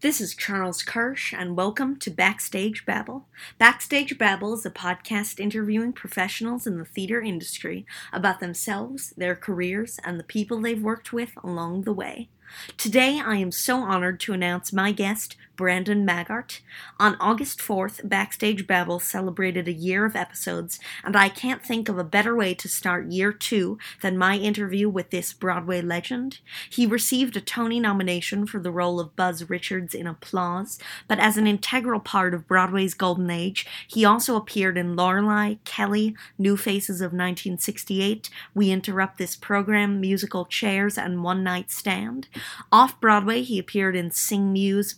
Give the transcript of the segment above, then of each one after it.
this is Charles Kirsch, and welcome to Backstage Babble. Backstage Babble is a podcast interviewing professionals in the theater industry about themselves, their careers, and the people they've worked with along the way. Today, I am so honored to announce my guest, Brandon Maggart. On August 4th, Backstage Babble celebrated a year of episodes, and I can't think of a better way to start year two than my interview with this Broadway legend. He received a Tony nomination for the role of Buzz Richards in Applause, but as an integral part of Broadway's golden age, he also appeared in Lorelei, Kelly, New Faces of 1968, We Interrupt This Program, Musical Chairs, and One Night Stand. Off Broadway, he appeared in Sing Muse,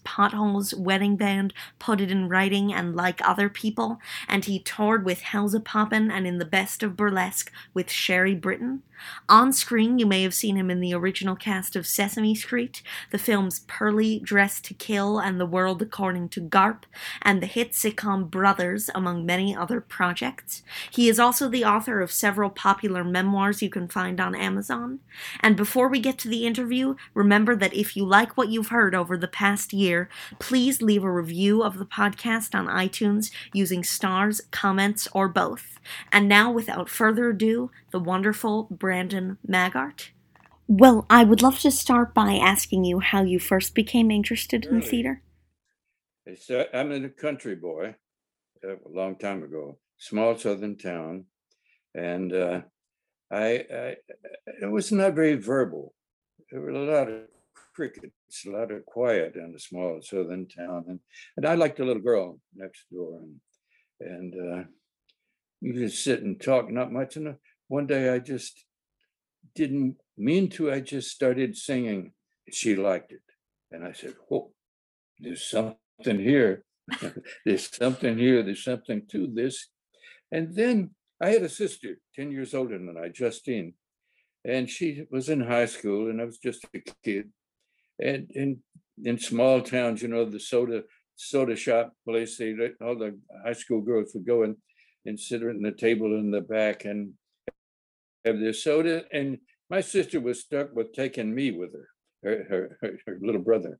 Wedding Band, Put It in Writing, and Like Other People, and he toured with Hell's Poppin' and in The Best of Burlesque with Sherry Britton. On screen, you may have seen him in the original cast of Sesame Street, the films Pearly, Dressed to Kill, and The World According to Garp, and the hit sitcom Brothers, among many other projects. He is also the author of several popular memoirs you can find on Amazon. And before we get to the interview, remember that if you like what you've heard over the past year, please leave a review of the podcast on iTunes using stars, comments, or both. And now, without further ado, the wonderful Brandon Maggart. Well, I would love to start by asking you how you first became interested in Really? theater. It's, uh, I'm a country boy, uh, a long time ago, small southern town, and uh, I, I it was not very verbal. There were a lot of crickets, a lot of quiet in a small southern town, and and I liked a little girl next door, and and uh, you just sit and talk, not much. And uh, one day I just didn't mean to. I just started singing. She liked it, and I said, "Whoa, there's something here. there's something here. There's something to this." And then I had a sister, 10 years older than I, Justine, and she was in high school, and I was just a kid. And in in small towns, you know, the soda soda shop place, they all the high school girls would go and, and sit at the table in the back and have their soda. And my sister was stuck with taking me with her, her her, her, little brother.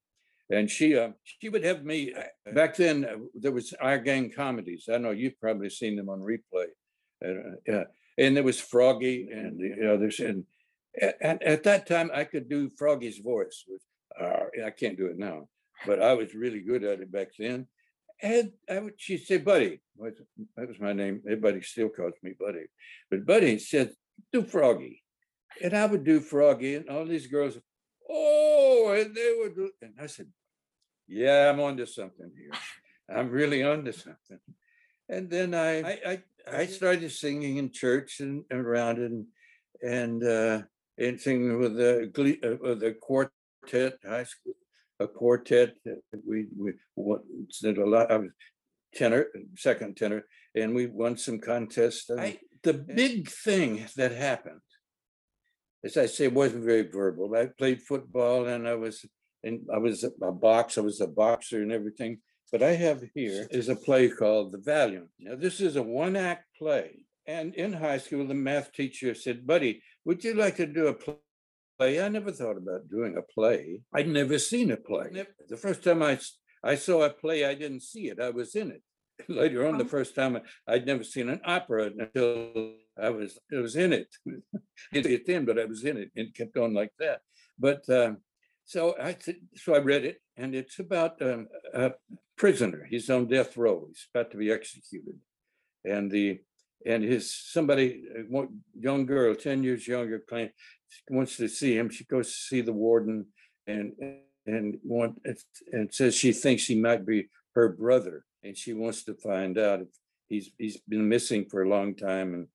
And she uh, she would have me uh, back then. uh, There was our gang comedies. I know you've probably seen them on replay. Uh, yeah, and there was Froggy and the others. And at, at, at that time, I could do Froggy's voice. With, uh, I can't do it now, but I was really good at it back then. And I would, she'd say, Buddy, that was my name. Everybody still calls me Buddy. But Buddy said, do Froggy. And I would do Froggy, and all these girls, oh, and they would and I said, Yeah, I'm onto something here. I'm really onto something. And then I I I, I started singing in church and and around and and uh and singing with the glee uh, with a quartet, high school, a quartet. We we did a lot. I was tenor, second tenor, and we won some contests. I, the big thing that happened, as I say, wasn't very verbal. I played football and I was and I was a box. I was a boxer and everything. But I have here is a play called The Valiant. Now this is a one act play. And in high school, the math teacher said, "Buddy, would you like to do a play?" play. I never thought about doing a play. I'd never seen a play. The first time I, I saw a play, I didn't see it. I was in it. Later on, the Oh. first time, I'd never seen an opera until I was, I was in it. Didn't see it then, but I was in it and kept on like that. But um, so I, so I read it and it's about um, a prisoner. He's on death row. He's about to be executed. And the, and his, somebody, young girl, 10 years younger, claim, wants to see him. She goes to see the warden and, and want, and says she thinks he might be her brother. And she wants to find out if he's, he's been missing for a long time. And,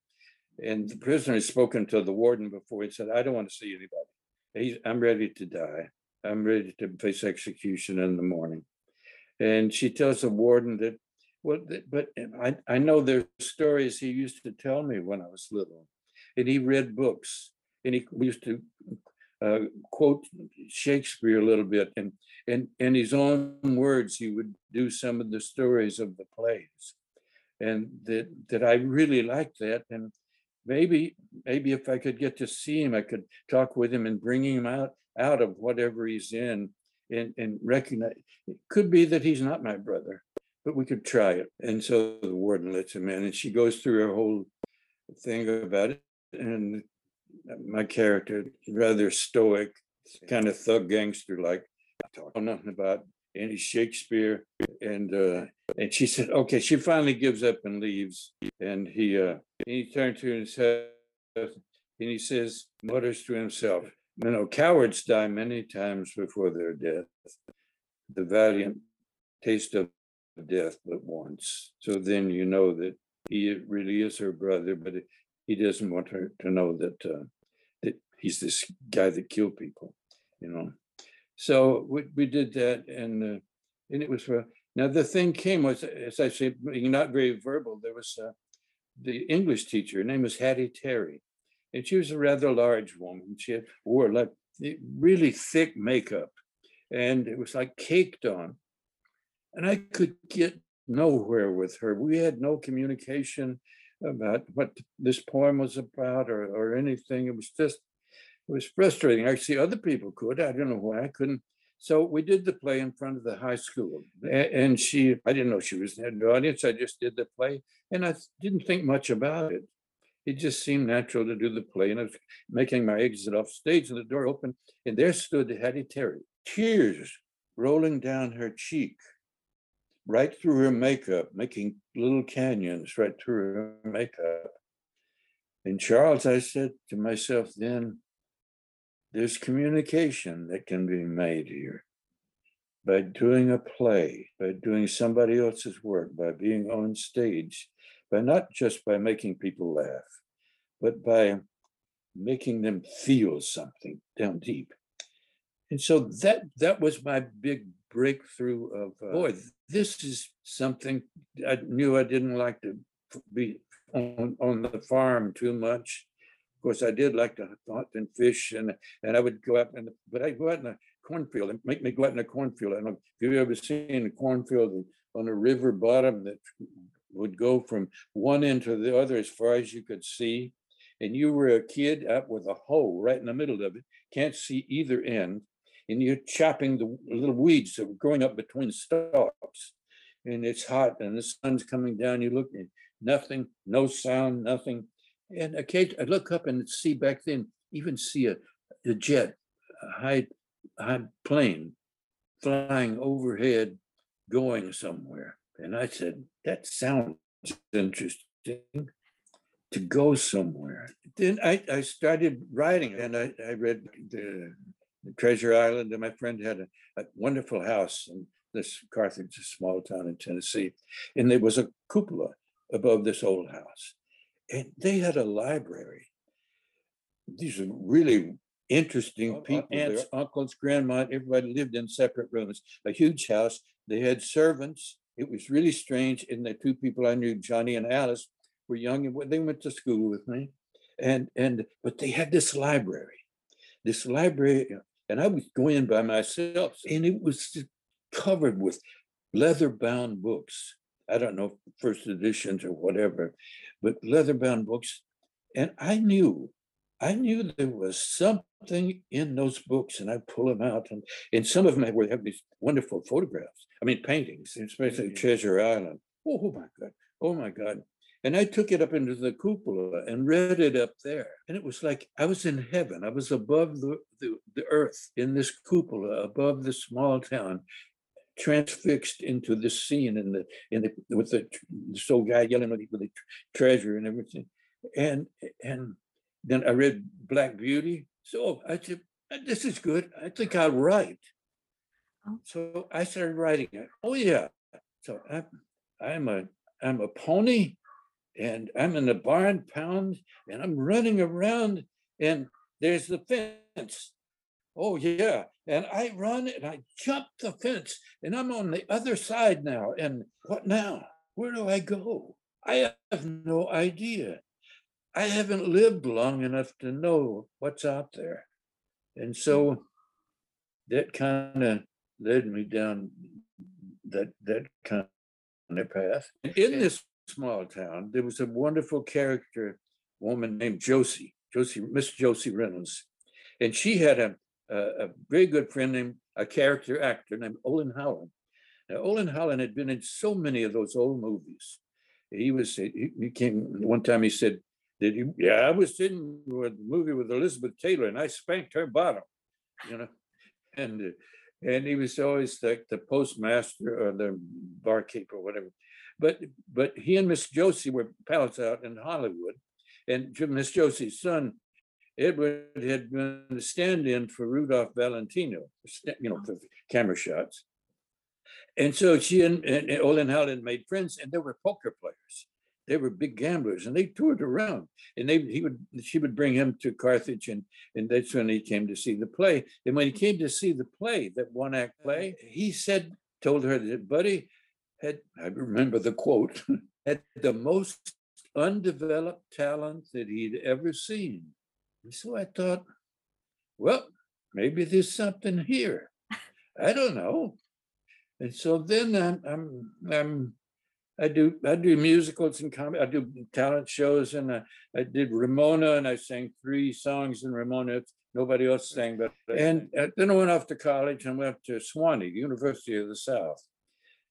and the prisoner has spoken to the warden before. He said, I don't want to see anybody. He's, I'm ready to die. I'm ready to face execution in the morning. And she tells the warden that, well, but I, I know there's stories he used to tell me when I was little. And he read books and he used to uh, quote Shakespeare a little bit, and and in his own words, he would do some of the stories of the plays, and that that I really liked that, and maybe maybe if I could get to see him, I could talk with him and bring him out out of whatever he's in, and and recognize. It could be that he's not my brother, but we could try it. And so the warden lets him in, and she goes through her whole thing about it, and my character rather stoic, kind of thug gangster like. I Talk nothing about any Shakespeare, and uh, and she said, okay. She finally gives up and leaves, and he uh, he turned to himself and he says, mutters to himself, you know, cowards die many times before their death. The valiant taste of death but once. So then you know that he really is her brother, but he doesn't want her to know that uh, that he's this guy that killed people, you know. So we, we did that, and uh, and it was for now. The thing came was, as I say, being not very verbal. There was uh, the English teacher. Her name was Hattie Terry, and she was a rather large woman. She had, wore like really thick makeup, and it was like caked on. And I could get nowhere with her. We had no communication about what this poem was about or, or anything. It was just, it was frustrating. I see other people could. I don't know why I couldn't. So we did the play in front of the high school. Mm-hmm. And she, I didn't know she was in the audience. I just did the play and I didn't think much about it. It just seemed natural to do the play. And I was making my exit off stage and the door opened and there stood Hattie Terry, tears rolling down her cheek right through her makeup, making little canyons right through her makeup. And Charles, I said to myself then, there's communication that can be made here by doing a play, by doing somebody else's work, by being on stage, by not just by making people laugh, but by making them feel something down deep. And so that that was my big breakthrough of uh, boy, this is something I knew I didn't like to be on, on the farm too much. Course, I did like to hunt and fish, and and I would go out and but I'd go out in a cornfield and make me go out in a cornfield. I don't know if you've ever seen a cornfield on a river bottom that would go from one end to the other as far as you could see. And you were a kid up with a hoe right in the middle of it, can't see either end and you're chopping the little weeds that were growing up between stalks. And it's hot and the sun's coming down. You look nothing, no sound, nothing. And occasionally I look up and see back then, even see a, a jet, a high, high plane flying overhead going somewhere. And I said, that sounds interesting to go somewhere. Then I, I started writing and I, I read the Treasure Island, and my friend had a, a wonderful house in this Carthage, a small town in Tennessee, and there was a cupola above this old house, and they had a library. These are really interesting oh, people. Aunts, uncles, grandma, everybody lived in separate rooms. A huge house. They had servants. It was really strange. And the two people I knew, Johnny and Alice, were young and they went to school with me. And and but they had this library. This library and I was going by myself, and it was covered with leather bound books. I don't know, first editions or whatever, but leather bound books. And I knew, I knew there was something in those books, and I'd pull them out. And, and some of them have, have these wonderful photographs. I mean, paintings, especially mm-hmm. Treasure Island. Oh, oh my God. Oh my God. And I took it up into the cupola and read it up there. And it was like I was in heaven. I was above the, the, the earth in this cupola, above the small town, transfixed into this scene in the in the with the old guy yelling with the, the treasure and everything. And and then I read Black Beauty. So I said, this is good. I think I'll write. Oh. So I started writing it. Oh yeah. So I'm I'm a I'm a pony and I'm in the barn pound and I'm running around and there's the fence. Oh yeah, And I run and I jump the fence and I'm on the other side now. And what now? Where do I go? I have no idea. I haven't lived long enough to know what's out there. And so hmm. that kind of led me down that that kind of path. In this small town, there was a wonderful character woman named Josie, Josie, Miss Josie Reynolds. And she had a, a, a very good friend named a character actor named Olin Howland. Now, Olin Howland had been in so many of those old movies. He was, he, came one time, he said, Did you? Yeah, I was in a movie with Elizabeth Taylor and I spanked her bottom, you know. And uh, and he was always like the postmaster or the barkeep or whatever. But but he and Miss Josie were pals out in Hollywood, and Miss Josie's son Edward had been a stand-in for Rudolph Valentino, you know, oh. for camera shots. And so she and, and Olin Howland made friends, and they were poker players. They were big gamblers, and they toured around. And they he would she would bring him to Carthage, and and that's when he came to see the play. And when he came to see the play, that one act uh, play, he said, told her that Buddy had I remember the quote had the most undeveloped talent that he'd ever seen. So I thought, well, maybe there's something here. I don't know. And so then I'm, I'm, I'm I do I do musicals and comedy. I do talent shows, and I, I did Ramona, and I sang three songs in Ramona. Nobody else sang, but and then I went off to college and went to Sewanee, University of the South,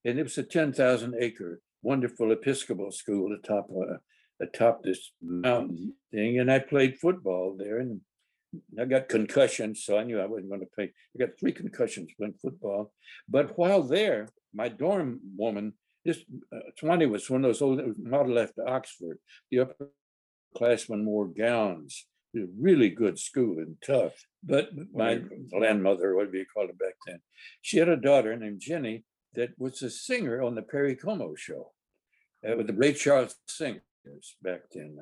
and it was a ten thousand acre wonderful Episcopal school atop a, atop this mountain thing, and I played football there, and I got concussions, so I knew I wasn't going to play. I got three concussions playing football, but while there, my dorm woman, this uh, Sewanee was one of those old model after Oxford. The upperclassmen wore gowns. It was a really good school and tough. But my grandmother, what do you call it back then? She had a daughter named Jenny that was a singer on the Perry Como show uh, with the Ray Charles Back then.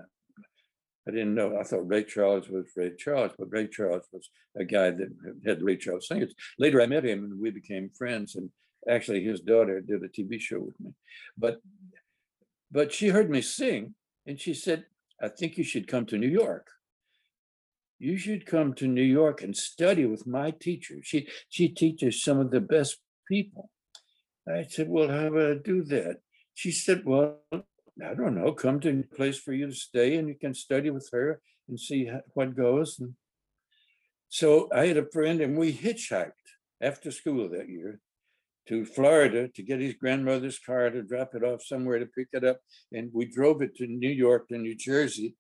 I didn't know. I thought Ray Charles was Ray Charles, but Ray Charles was a guy that had Ray Charles singers. Later, I met him and we became friends. And actually, his daughter did a TV show with me. But but she heard me sing, and she said, "I think you should come to New York. You should come to New York and study with my teacher. She she teaches some of the best people." I said, "Well, how would I do that?" She said, "Well, I don't know, come to a place for you to stay and you can study with her and see what goes. And so I had a friend and we hitchhiked after school that year to Florida to get his grandmother's car to drop it off somewhere to pick it up. And we drove it to New York to New Jersey.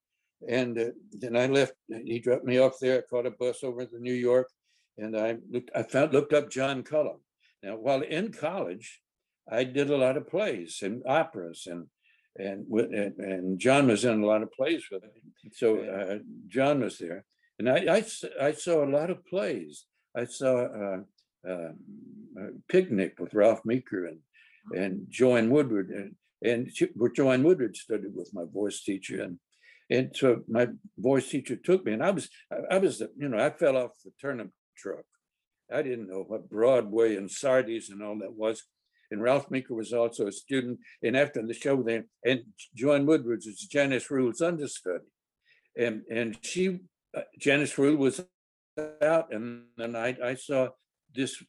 And uh, then I left, he dropped me off there. I caught a bus over to New York and I looked, I found, looked up John Cullum. Now, while in college, I did a lot of plays and operas and and and, and John was in a lot of plays with him. So uh, John was there, and I, I, I saw a lot of plays. I saw uh, uh, Picnic with Ralph Meeker and and Joanne Woodward, and and she, Joanne Woodward studied with my voice teacher, and and so my voice teacher took me, and I was I was you know I fell off the turnip truck. I didn't know what Broadway and Sardi's and all that was and Ralph Meeker was also a student. And after the show, then and Joan Woodward was Janice Rule's understudy, and and she uh, Janice Rule was out, and then I I saw this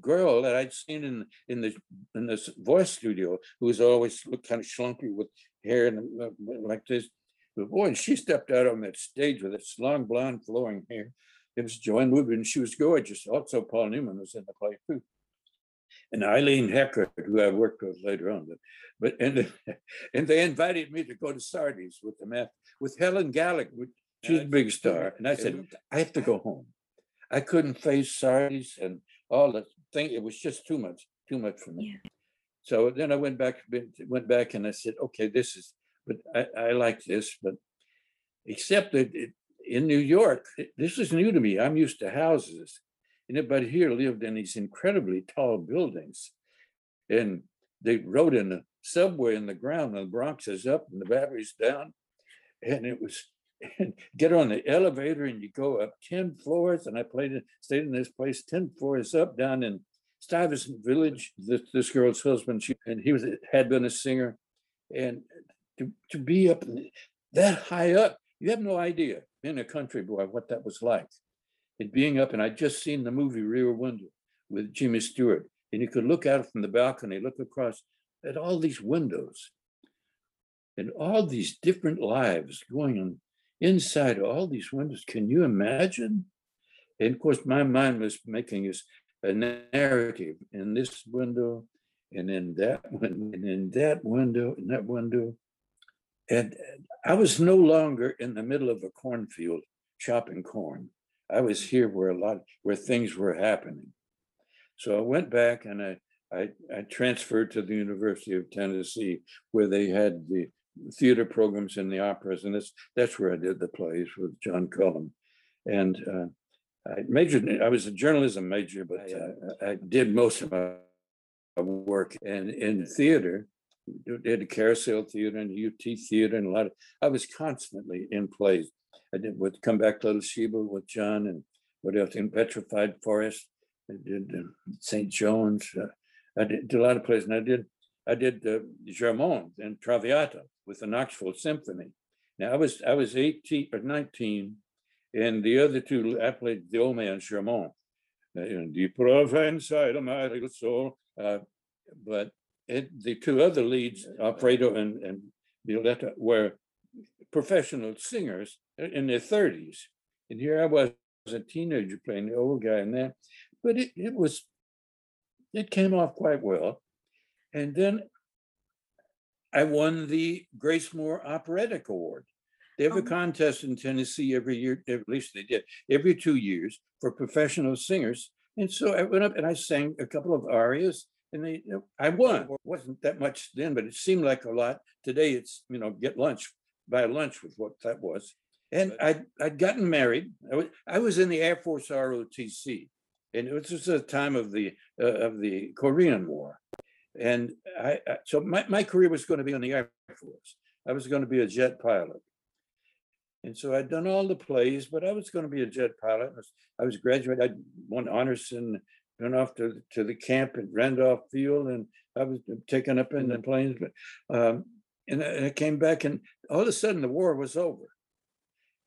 girl that I'd seen in in the in this voice studio who was always looked kind of slunky with hair and uh, like this. But boy, and she stepped out on that stage with its long blonde flowing hair. It was Joan Woodward, and she was gorgeous. Also, Paul Newman was in the play too and Eileen Heckart, who I worked with later on. But, but and and they invited me to go to Sardi's with them with Helen Gallagher. She's a big star, and I said I have to go home. I couldn't face Sardi's and all the thing. It was just too much, too much for me. Yeah. So then I went back, went back, and I said, okay, this is. But I, I like this, but except that it, in New York, this is new to me. I'm used to houses and everybody here lived in these incredibly tall buildings. And they rode in the subway in the ground, and the Bronx is up and the Battery's down. And it was and get on the elevator and you go up 10 floors. And I played it, stayed in this place 10 floors up down in Stuyvesant Village. This, this girl's husband, she, and he was had been a singer. And to, to be up that high up, you have no idea being a country boy what that was like. And being up, and I'd just seen the movie Rear Window with Jimmy Stewart, and you could look out from the balcony, look across at all these windows and all these different lives going on inside all these windows. Can you imagine? And of course, my mind was making this a narrative in this window and in that window and in that window and that window. And I was no longer in the middle of a cornfield chopping corn. I was here where a lot where things were happening. So I went back and I I, I transferred to the University of Tennessee where they had the theater programs and the operas, and that's that's where I did the plays with John Cullum. And uh, I majored. I was a journalism major, but uh, I did most of my work and in theater. Did a carousel theater and UT theater and a lot of. I was constantly in plays. I did would come back to Little Sheba with John and what else in Petrified Forest. I did uh, St. John's. Uh, I did, did, a lot of plays, and I did I did uh, Germont and Traviata with the Knoxville Symphony. Now I was I was 18 or 19, and the other two I played the old man Germont, uh, in Deep inside of my little soul. Uh, but it, the two other leads, Alfredo and, and Violetta, were professional singers in their 30s. And here I was a teenager playing the old guy in that. But it, it was, it came off quite well. And then I won the Grace Moore Operatic Award. They have a oh. contest in Tennessee every year, at least they did, every two years for professional singers. And so I went up and I sang a couple of arias and they, I won. It wasn't that much then, but it seemed like a lot. Today it's, you know, get lunch, buy lunch with what that was. And I'd, I'd gotten married. I was, I was in the Air Force ROTC and it was just a time of the, uh, of the Korean War. And I, I, so my, my career was going to be on the Air Force. I was going to be a jet pilot. And so I'd done all the plays, but I was going to be a jet pilot. I was, I was graduated. I won honors and went off to, to the camp at Randolph Field, and I was taken up in the planes. But um, and, I, and I came back, and all of a sudden the war was over,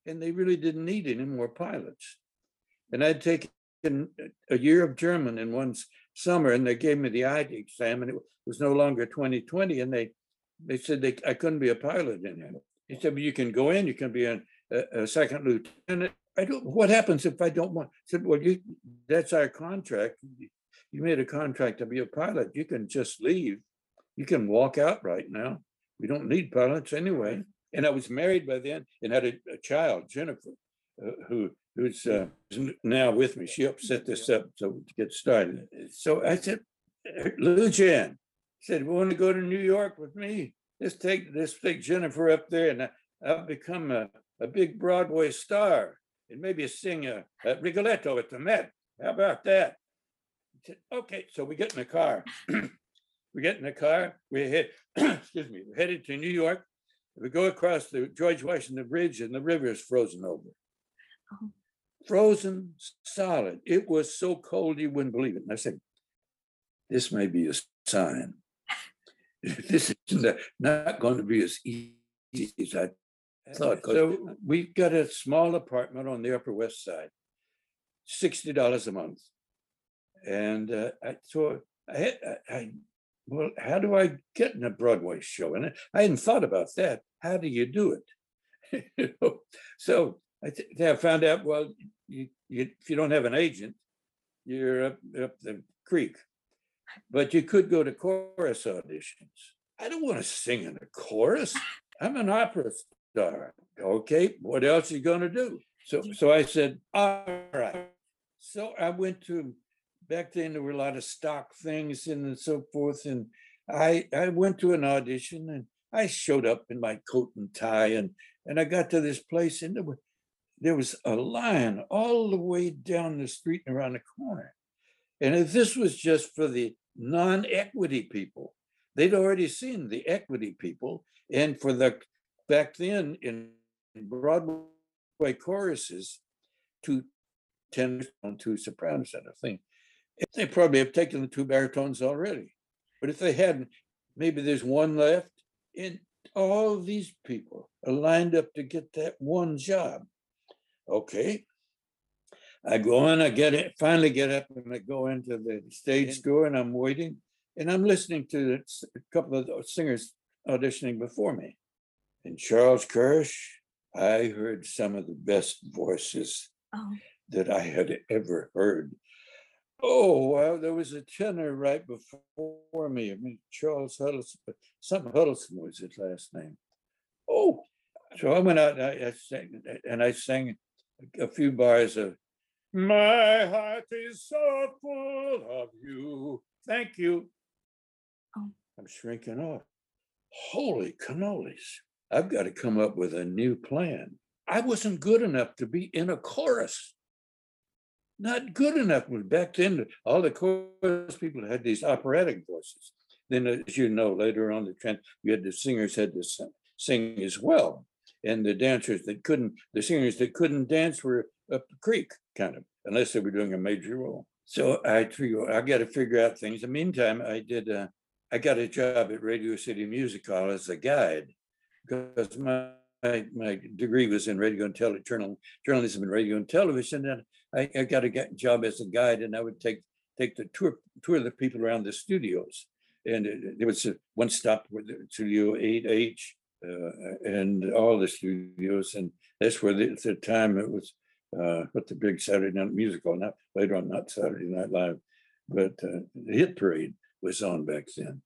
and they really didn't need any more pilots. And I'd taken a year of German in one summer and they gave me the ID exam and it was no longer 2020 and they they said they I couldn't be a pilot it. He said, well, you can go in, you can be a, a, a second lieutenant. I don't what happens if I don't want I said, well, you that's our contract. You made a contract to be a pilot. You can just leave. You can walk out right now. We don't need pilots anyway. And I was married by then and had a, a child, Jennifer, uh, who who's uh, now with me. She set this up so to get started. So I said, Lou Jan said, "We "Want to go to New York with me? Let's take let's take Jennifer up there, and I'll become a, a big Broadway star, and maybe a singer at Rigoletto at the Met. How about that?" Said, okay, so we get in the car. we get in the car. We head, excuse me, we're headed to New York. We go across the George Washington Bridge, and the river is frozen over. Oh frozen solid. It was so cold you wouldn't believe it. And I said, this may be a sign. this is not going to be as easy as I thought. So we got a small apartment on the Upper West Side, sixty dollars a month, and uh, I so I, I, I well, how do I get in a Broadway show? And I hadn't thought about that. How do you do it? so I, th- I found out. Well, you, you if you don't have an agent, you're up, up the creek. But you could go to chorus auditions. I don't want to sing in a chorus. I'm an opera star. Okay, what else are you going to do? So, so I said, all right. So I went to back then. There were a lot of stock things and so forth, and I I went to an audition and I showed up in my coat and tie and and I got to this place and there were there was a line all the way down the street and around the corner. And if this was just for the non equity people, they'd already seen the equity people. And for the back then in Broadway choruses, two tenors and two sopranos and a thing. They probably have taken the two baritones already. But if they hadn't, maybe there's one left. And all these people are lined up to get that one job. Okay. I go in, I get it, finally get up and I go into the stage door and I'm waiting and I'm listening to a couple of singers auditioning before me. And Charles Kirsch, I heard some of the best voices oh. that I had ever heard. Oh, well, there was a tenor right before me. I mean, Charles Huddleston, some Huddleston was his last name. Oh, so I went out and I, I sang, and I sang a few bars of My heart is so full of you. Thank you. Oh. I'm shrinking off. Holy cannolis. I've got to come up with a new plan. I wasn't good enough to be in a chorus not good enough. Back then, all the chorus people had these operatic voices. Then, as you know, later on the trend, you had the singers had to sing as well, and the dancers that couldn't, the singers that couldn't dance were up the creek, kind of, unless they were doing a major role. So I figure I got to figure out things. In the meantime, I did. Uh, I got a job at Radio City Music Hall as a guide because my my, my degree was in radio and tele, journal, journalism and radio and television. And I, I got a job as a guide, and I would take take the tour tour the people around the studios. And there was a, one stop with Studio 8H uh, and all the studios, and that's where the, at the time it was uh, what the big Saturday Night Musical. Not later on, not Saturday Night Live, but uh, the Hit Parade was on back then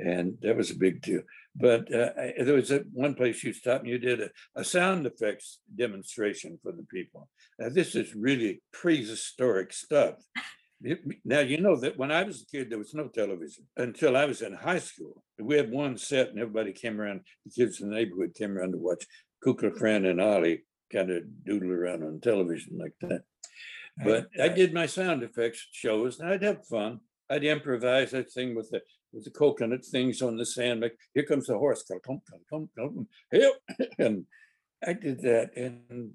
and that was a big deal. But uh, there was a, one place you stopped and you did a, a sound effects demonstration for the people. Now, this is really prehistoric stuff. Now, you know that when I was a kid, there was no television until I was in high school. We had one set and everybody came around, the kids in the neighborhood came around to watch Kukla, Fran, and Ollie kind of doodle around on television like that. But I did my sound effects shows and I'd have fun. I'd improvise, I'd sing with the with the coconut things on the sand. Like, here comes the horse. And I did that and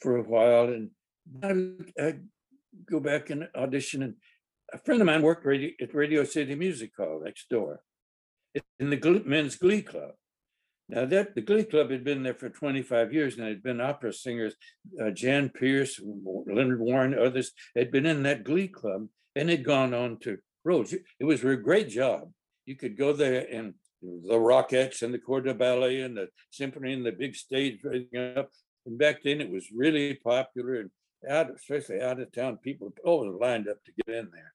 for a while. And I, I go back and audition. And a friend of mine worked radio, at Radio City Music Hall next door in the men's glee club. Now that the Glee Club had been there for 25 years, and had been opera singers, uh, Jan Peerce, Leonard Warren, others had been in that Glee Club, and had gone on to roads. It was a great job. You could go there and the Rockettes and the Corps de Ballet and the symphony and the big stage raising up. And back then it was really popular and out, especially out of town, people always lined up to get in there.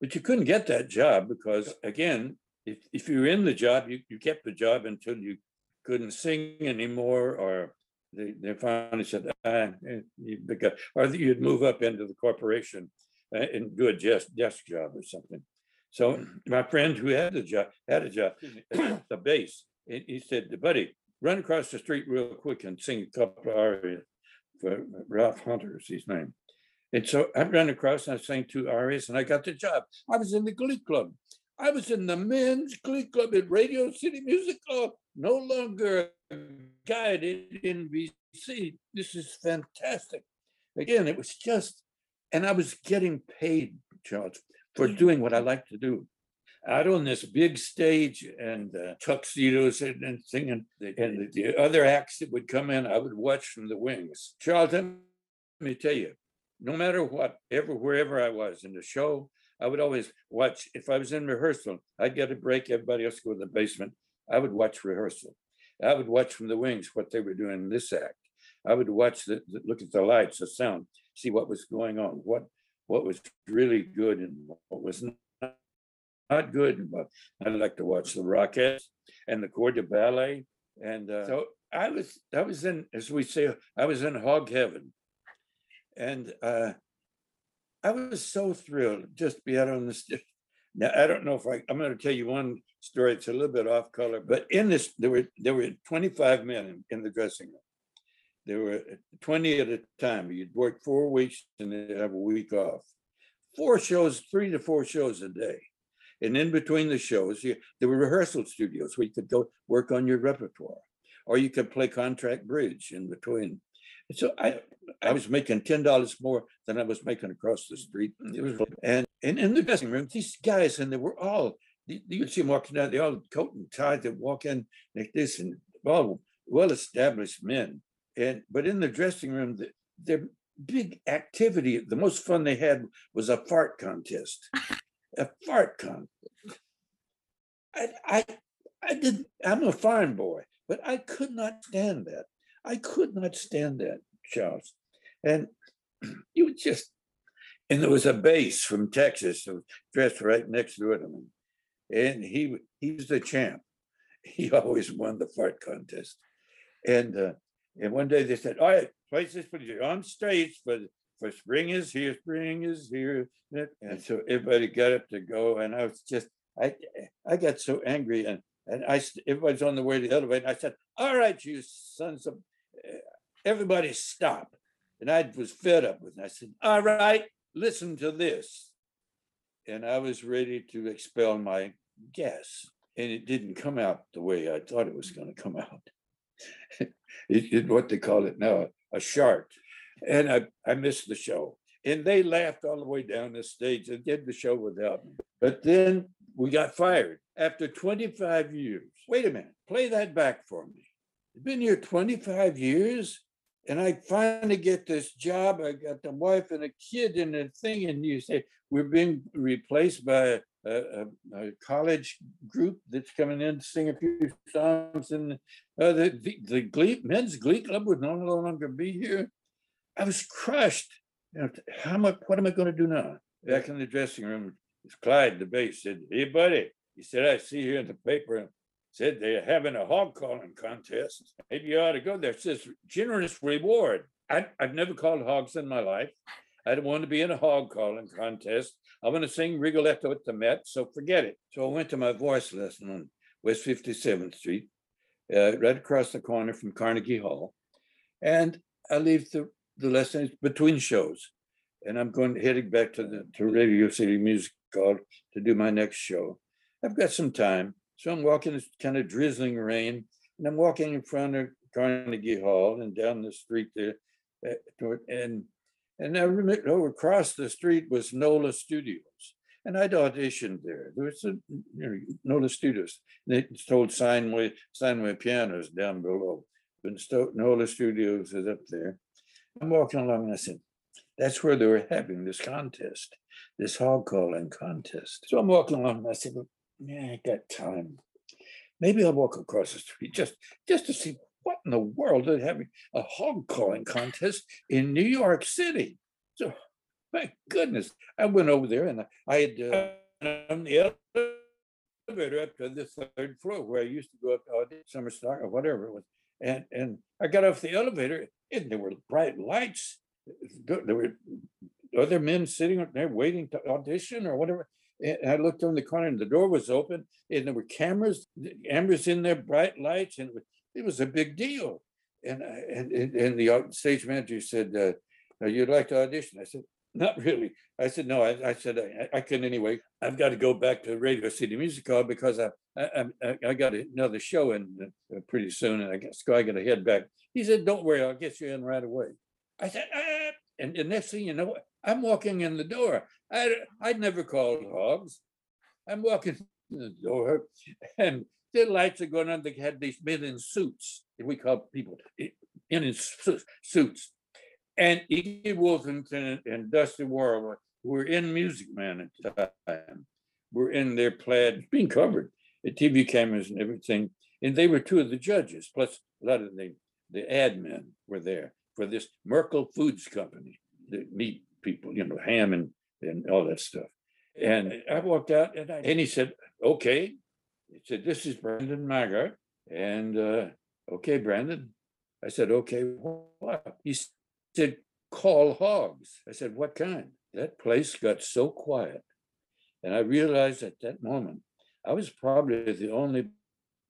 But you couldn't get that job because again, if, if you were in the job, you, you kept the job until you couldn't sing anymore or they, they finally said, ah, you or you'd move up into the corporation uh, and do a desk, desk job or something. So my friend who had a job had a job at the base. He said, "Buddy, run across the street real quick and sing a couple of arias for Ralph Hunter is his name." And so I ran across and I sang two arias and I got the job. I was in the Glee Club. I was in the men's Glee Club at Radio City Music Hall. No longer a guide at NBC. This is fantastic. Again, it was just and I was getting paid, Charles, for doing what I like to do. Out on this big stage and uh, tuxedos and, and singing, and the, the other acts that would come in, I would watch from the wings. Charles, let me tell you, no matter what, ever wherever I was in the show, I would always watch. If I was in rehearsal, I'd get a break. Everybody else go to the basement. I would watch rehearsal. I would watch from the wings what they were doing in this act. I would watch the, the look at the lights, the sound see what was going on, what what was really good and what was not, not good. But I like to watch the Rockettes and the Corps de Ballet, and uh, so I was I was in, as we say, I was in hog heaven, and uh, I was so thrilled just to be out on the stage. Now I don't know if I, I'm going to tell you one story. It's a little bit off color, but in this there were there were 25 men in, in the dressing room, there were uh, 20 at a time. You'd work four weeks and then have a week off. Four shows, three to four shows a day. And in between the shows, you, there were rehearsal studios where you could go work on your repertoire. or you could play contract bridge in between. So I, I was making ten dollars more than I was making across the street. It was, and, and in the dressing room, these guys, and they were all, you see them walking out, they all coat and tie, they walk in like this, and all well-established men. And, but in the dressing room, the, their big activity, the most fun they had was a fart contest. A fart contest. I, I, I did, I'm a fine boy, but I could not stand that. I could not stand that, Charles. And you just, and there was a bass from Texas who dressed right next to it. I mean, and he he was the champ. He always won the fart contest. And uh, and one day they said, "All right, place this please on stage for for spring is here, spring is here." And so everybody got up to go, and I was just I I got so angry, and and I everybody's on the way to the elevator. And I said, "All right, you sons of uh, everybody, stop!" And I was fed up with it. I said, "All right, listen to this." And I was ready to expel my gas, and it didn't come out the way I thought it was going to come out. what they call it now, a shark. And I, I missed the show. And they laughed all the way down the stage and did the show without me. But then we got fired after 25 years. Wait a minute, play that back for me. I've been here 25 years and I finally get this job. I got the wife and a kid and a thing, and you say we're being replaced by a, a, college group that's coming in to sing a few songs, and uh, the the, the glee, men's glee club would no longer be here. I was crushed. You know, how am I, what am I going to do now? Back in the dressing room, Clyde, the bass, said, "Hey, buddy," he said, "I see here in the paper." said they're having a hog calling contest. Maybe you ought to go there. It says generous reward. I, I've never called hogs in my life. I don't want to be in a hog calling contest. I want to sing Rigoletto at the Met, so forget it. So I went to my voice lesson on West 57th Street, uh, right across the corner from Carnegie Hall. And I leave the, the lesson between shows. And I'm going heading back to the to Radio City Music Hall to do my next show. I've got some time. So I'm walking this kind of drizzling rain, and I'm walking in front of Carnegie Hall and down the street there, uh, and and over oh, across the street was Nola Studios, and I'd auditioned there. There was a you know, Nola Studios. They told Steinway Steinway Pianos down below, but Nola Studios is up there. I'm walking along, and I said, "That's where they were having this contest, this hog calling contest." So I'm walking along, and I said, "Well, yeah, I got time. Maybe I'll walk across the street just just to see what in the world they're having a hog calling contest in New York City. So, my goodness, I went over there and I had uh, on the elevator up to the third floor where I used to go up to audition, summer stock or whatever it was. And and I got off the elevator and there were bright lights. There were other men sitting there waiting to audition or whatever. And I looked on the corner and the door was open and there were cameras, cameras in there, bright lights, and it was, it was a big deal. And, and, and the stage manager said, uh, "Now, you'd like to audition? I said, not really. I said, no, I, I said, I, I can anyway. I've got to go back to Radio City Music Hall because I, I, I, I got another show in uh, pretty soon and I guess I got to head back. He said, don't worry, I'll get you in right away. I said, ah, and the next thing you know, I'm walking in the door. I, I'd never called hogs. I'm walking in the door and the lights are going on. They had these men in suits, we call people eh, i- in his suits. And Iggie Wolfington and Dusty Warwick were in Music Man at the time, were in their plaid, being covered, the TV cameras and everything. And they were two of the judges, plus a lot of the, the ad men were there for this Merkel Foods Company, the meat people, you know, ham and, and all that stuff. And I walked out and I, and he said, okay. He said, this is Brandon Maggart. And uh, okay, Brandon. I said, okay, what? He said, call hogs. I said, what kind? That place got so quiet. And I realized at that moment, I was probably the only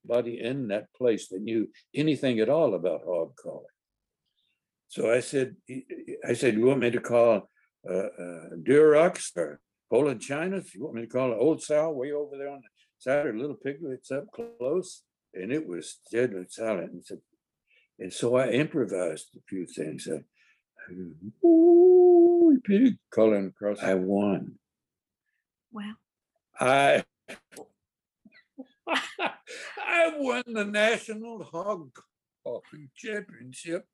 body in that place that knew anything at all about hog calling. So I said, I said, you want me to call uh, uh, Durocs or Poland China? You want me to call Old Sow way over there on the side or Little Piglet's up close? and it was dead and silent. And so, and so I improvised a few things. I, I ooh, pig calling across. I won. Wow. I I won the National Hog Calling Championship.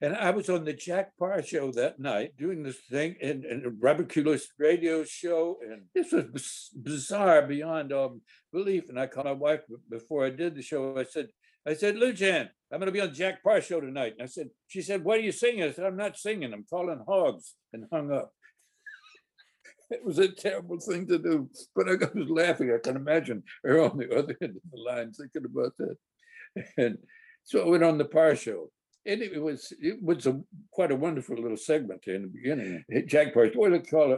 And I was on the Jack Paar show that night doing this thing and, and Robert Q. Lewis radio show. And this was bizarre beyond um, belief. And I called my wife before I did the show. I said, I said, Lujan, I'm going to be on Jack Paar show tonight. And I said, she said, what are you singing? I said, I'm not singing. I'm calling hogs and hung up. It was a terrible thing to do, but I was laughing. I can imagine her on the other end of the line thinking about that. And so I went on the Paar show. And it was it was a quite a wonderful little segment in the beginning. Jack Paar, what?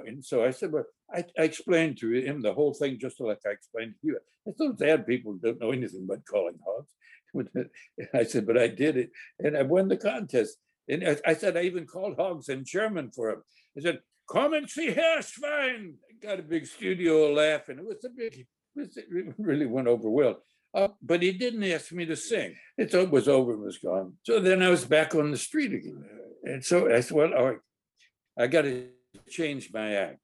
And so I said, well, I, I explained to him the whole thing just like I explained to you. I thought bad people don't know anything about calling hogs. I said, but I did it, and I won the contest. And I, I said I even called hogs in German for him. I said, "Kommen Sie her, Schwein!" Got a big studio laugh, and it was a big. It, was, it really went over well. Uh, but he didn't ask me to sing. It was over, it was gone. So then I was back on the street again. And so I said, well, all right, I got to change my act.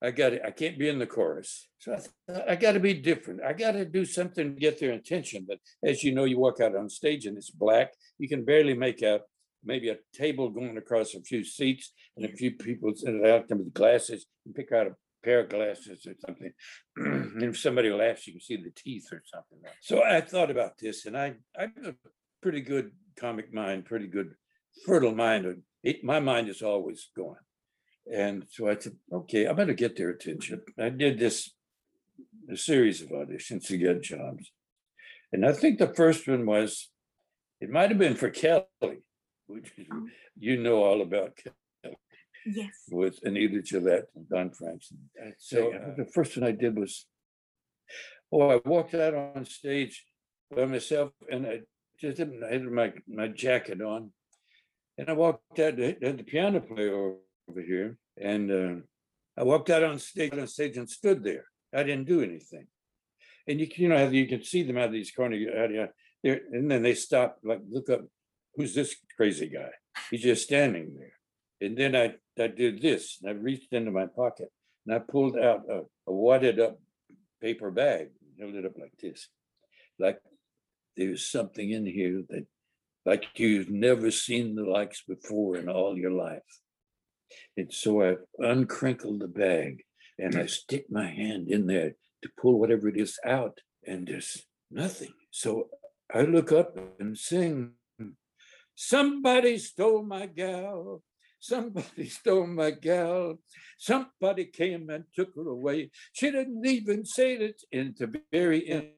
I got to, I can't be in the chorus. So I, I got to be different. I got to do something to get their attention. But as you know, you walk out on stage and it's black. You can barely make out maybe a table going across a few seats and a few people sitting out there with glasses and pick out a pair of glasses or something. and if somebody laughs, you can see the teeth or something. So I thought about this, and I I have a pretty good comic mind, pretty good fertile mind. It, my mind is always going. And so I said, okay, I better get their attention. I did this a series of auditions to get jobs. And I think the first one was, it might have been for Kelly, which Oh. you know all about Yes. with Anita Gillette and Don Francks. So uh, the first one I did was, oh, I walked out on stage by myself and I just didn't, I had my, my jacket on. And I walked out, I had the piano player over here and uh, I walked out on stage, on stage and stood there. I didn't do anything. And you can, you know, how you can see them out of these corner, out of there, and then they stop, like, look up, who's this crazy guy? He's just standing there. And then I, I did this, and I reached into my pocket and I pulled out a, a wadded up paper bag, held it up like this. Like there's something in here that, like you've never seen the likes before in all your life. And so I uncrinkled the bag and I stick my hand in there to pull whatever it is out, and there's nothing. So I look up and sing, Somebody stole my gal. Somebody stole my gal. Somebody came and took her away. She didn't even say that. And the very end,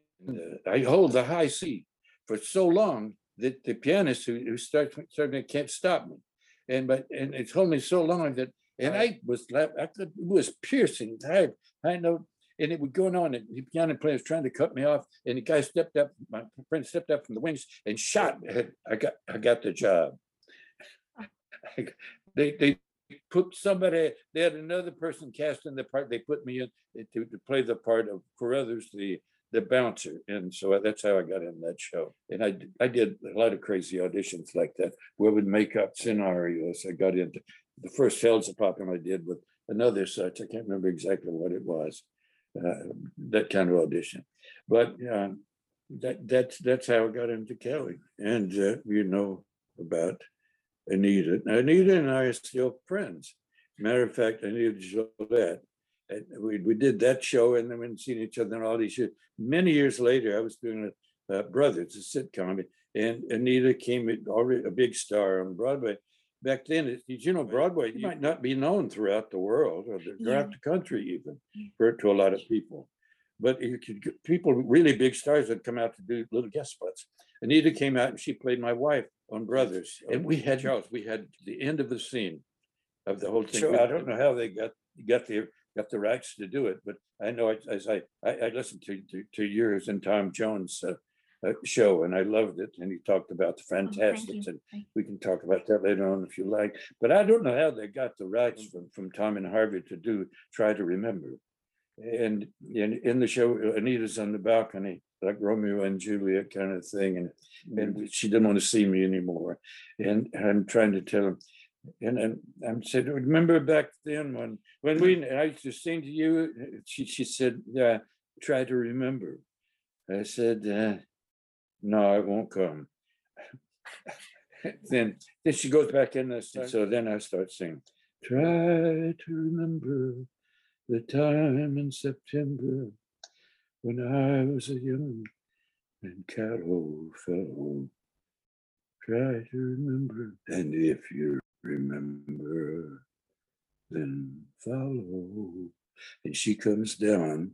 I hold the high C for so long that the pianist who, who started, started can't stop me. And but and it told me so long that and I was I could it was piercing high high note. And it was going on, and the piano player was trying to cut me off, and the guy stepped up. My friend stepped up from the wings and shot. I got, I got the job. They, they put somebody. They had another person cast in the part. They put me in to, to play the part of Carruthers, the the bouncer, and so that's how I got in that show. And I I did a lot of crazy auditions like that, where would make up scenarios. I got into the first Feldspapin I did with another such. I can't remember exactly what it was uh, that kind of audition. But um, that that's that's how I got into Kelly, and uh, you know about Anita. Anita and I are still friends. Matter of fact, Anita Gillette. And we we did that show, and then we hadn't seen each other in all these years. Many years later, I was doing a uh, Brothers, a sitcom, and Anita came already a big star on Broadway. Back then, it- did you know Broadway you might not be known throughout the world or the- throughout Yeah. the country even for to a lot of people. But you could people, really big stars would come out to do little guest spots. Anita came out and she played my wife on Brothers. And we had, Charles, we had the end of the scene of the whole thing. Sure. I don't know how they got, got the, got the rights to do it, but I know as I, I, I listened to, to, to yours and Tom Jones' uh, uh, show and I loved it. And he talked about the Oh. Fantasticks and we can talk about that later on if you like. But I don't know how they got the rights from, from Tom and Harvey to do Try to Remember. And in, in the show, Anita's on the balcony, like Romeo and Juliet kind of thing, and, and she didn't want to see me anymore. And I'm trying to tell her, and and I'm said, remember back then when, when we, I used to sing to you, she, she said, yeah, try to remember. I said, uh, no, I won't come. Then, then she goes back in this, so then I start singing. Try to remember the time in September when I was a young and cattle fellow. Try to remember, and if you remember, then follow. And she comes down